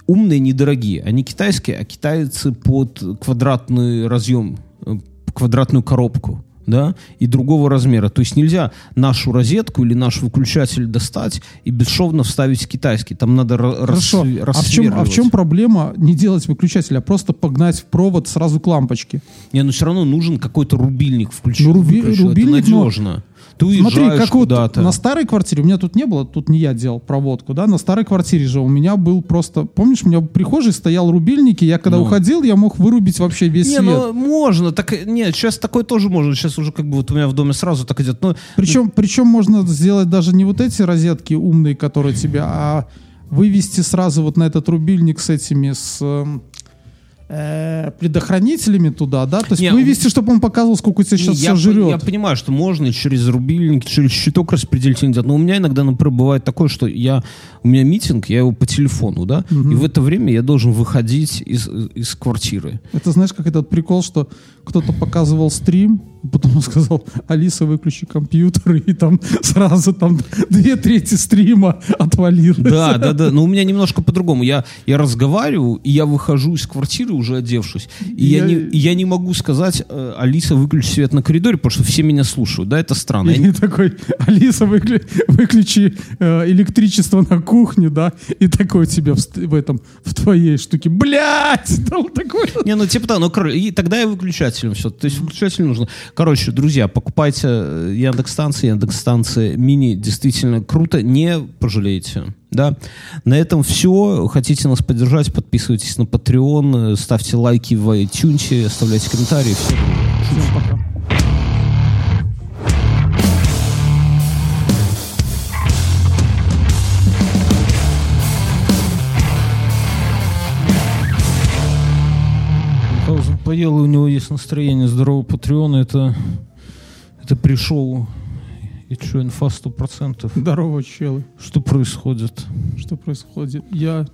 [SPEAKER 2] умные, недорогие. Они китайские, а китайцы под квадратный разъем, э, квадратную коробку да, и другого размера. То есть нельзя нашу розетку или наш выключатель достать и бесшовно вставить китайский. Там надо
[SPEAKER 3] Хорошо.
[SPEAKER 2] рассве-
[SPEAKER 3] А в, чем, а в чем проблема не делать выключатель, а просто погнать в провод сразу к лампочке?
[SPEAKER 2] Не, ну все равно нужен какой-то рубильник включить.
[SPEAKER 3] Ну, руби- рубильник,
[SPEAKER 2] это
[SPEAKER 3] но-
[SPEAKER 2] Ты
[SPEAKER 3] Смотри, как вот на старой квартире, у меня тут не было, тут не я делал проводку, да, на старой квартире же у меня был просто, помнишь, у меня в прихожей стоял рубильник, и я когда
[SPEAKER 2] Ну.
[SPEAKER 3] уходил, я мог вырубить вообще весь
[SPEAKER 2] Не,
[SPEAKER 3] свет.
[SPEAKER 2] ну можно, так нет, сейчас такое тоже можно. Сейчас уже как бы вот у меня в доме сразу так идет. Ну,
[SPEAKER 3] Причем, причем можно сделать даже не вот эти розетки умные, которые тебя, а вывести сразу вот на этот рубильник с этими, с эм, э, предохранителями туда, да? То есть
[SPEAKER 2] Не,
[SPEAKER 3] вывести, чтобы он показывал, сколько у тебя сейчас
[SPEAKER 2] я,
[SPEAKER 3] все
[SPEAKER 2] по-
[SPEAKER 3] жрет.
[SPEAKER 2] я понимаю, что можно через рубильник, через щиток распределительный делать. Но у меня иногда, например, бывает такое, что я, у меня митинг, я его по телефону, да, и в это время я должен выходить из, из квартиры.
[SPEAKER 3] Это знаешь, как этот прикол, что кто-то показывал стрим, потом он сказал, Алиса, выключи компьютер, и там сразу там две трети стрима отвалилось.
[SPEAKER 2] Да, да, да. Но у меня немножко по-другому. Я, я разговариваю, и я выхожу из квартиры, уже одевшись. И я,
[SPEAKER 3] Я-
[SPEAKER 2] не, и я не могу сказать, э, Алиса, выключи свет на коридоре, потому что все меня слушают. Да, это странно. Я
[SPEAKER 3] И такой, Алиса, выклю- выключи э, электричество на кухне, да, и такой тебе в, в этом, в твоей штуке, блядь, там такой.
[SPEAKER 2] Не, ну типа да, ну и тогда я выключателем все. То есть выключатель нужно. Короче, друзья, покупайте э, Яндекс-станции, Яндекс-станции мини, действительно круто, не пожалеете. Да, на этом все. Хотите нас поддержать, подписывайтесь на Patreon, э, ставьте лайки в iTunes, оставляйте комментарии. Всем
[SPEAKER 3] Всем пока.
[SPEAKER 2] Поел, и у него есть настроение здорового Патреона. Это, это пришел И что, инфа 100%?
[SPEAKER 3] Здорово, челы.
[SPEAKER 2] Что происходит?
[SPEAKER 3] Что происходит? Я...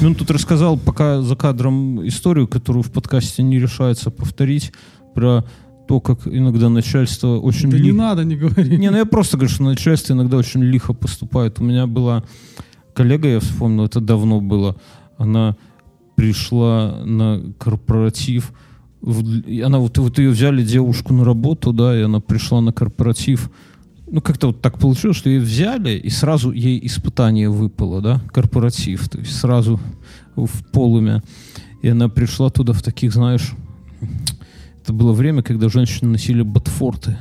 [SPEAKER 2] Ну, он тут рассказал пока за кадром историю, которую в подкасте не решается повторить, про то, как иногда начальство очень...
[SPEAKER 3] Да
[SPEAKER 2] ли-
[SPEAKER 3] не надо, не говори.
[SPEAKER 2] Не, ну я просто говорю, что начальство иногда очень лихо поступает. У меня была коллега, я вспомнил, это давно было. Она пришла на корпоратив. Она вот, вот ее взяли девушку на работу, да, и она пришла на корпоратив. Ну, как-то вот так получилось, что ее взяли, и сразу ей испытание выпало, да, корпоратив, то есть сразу в полуме. И она пришла туда в таких, знаешь, это было время, когда женщины носили ботфорты.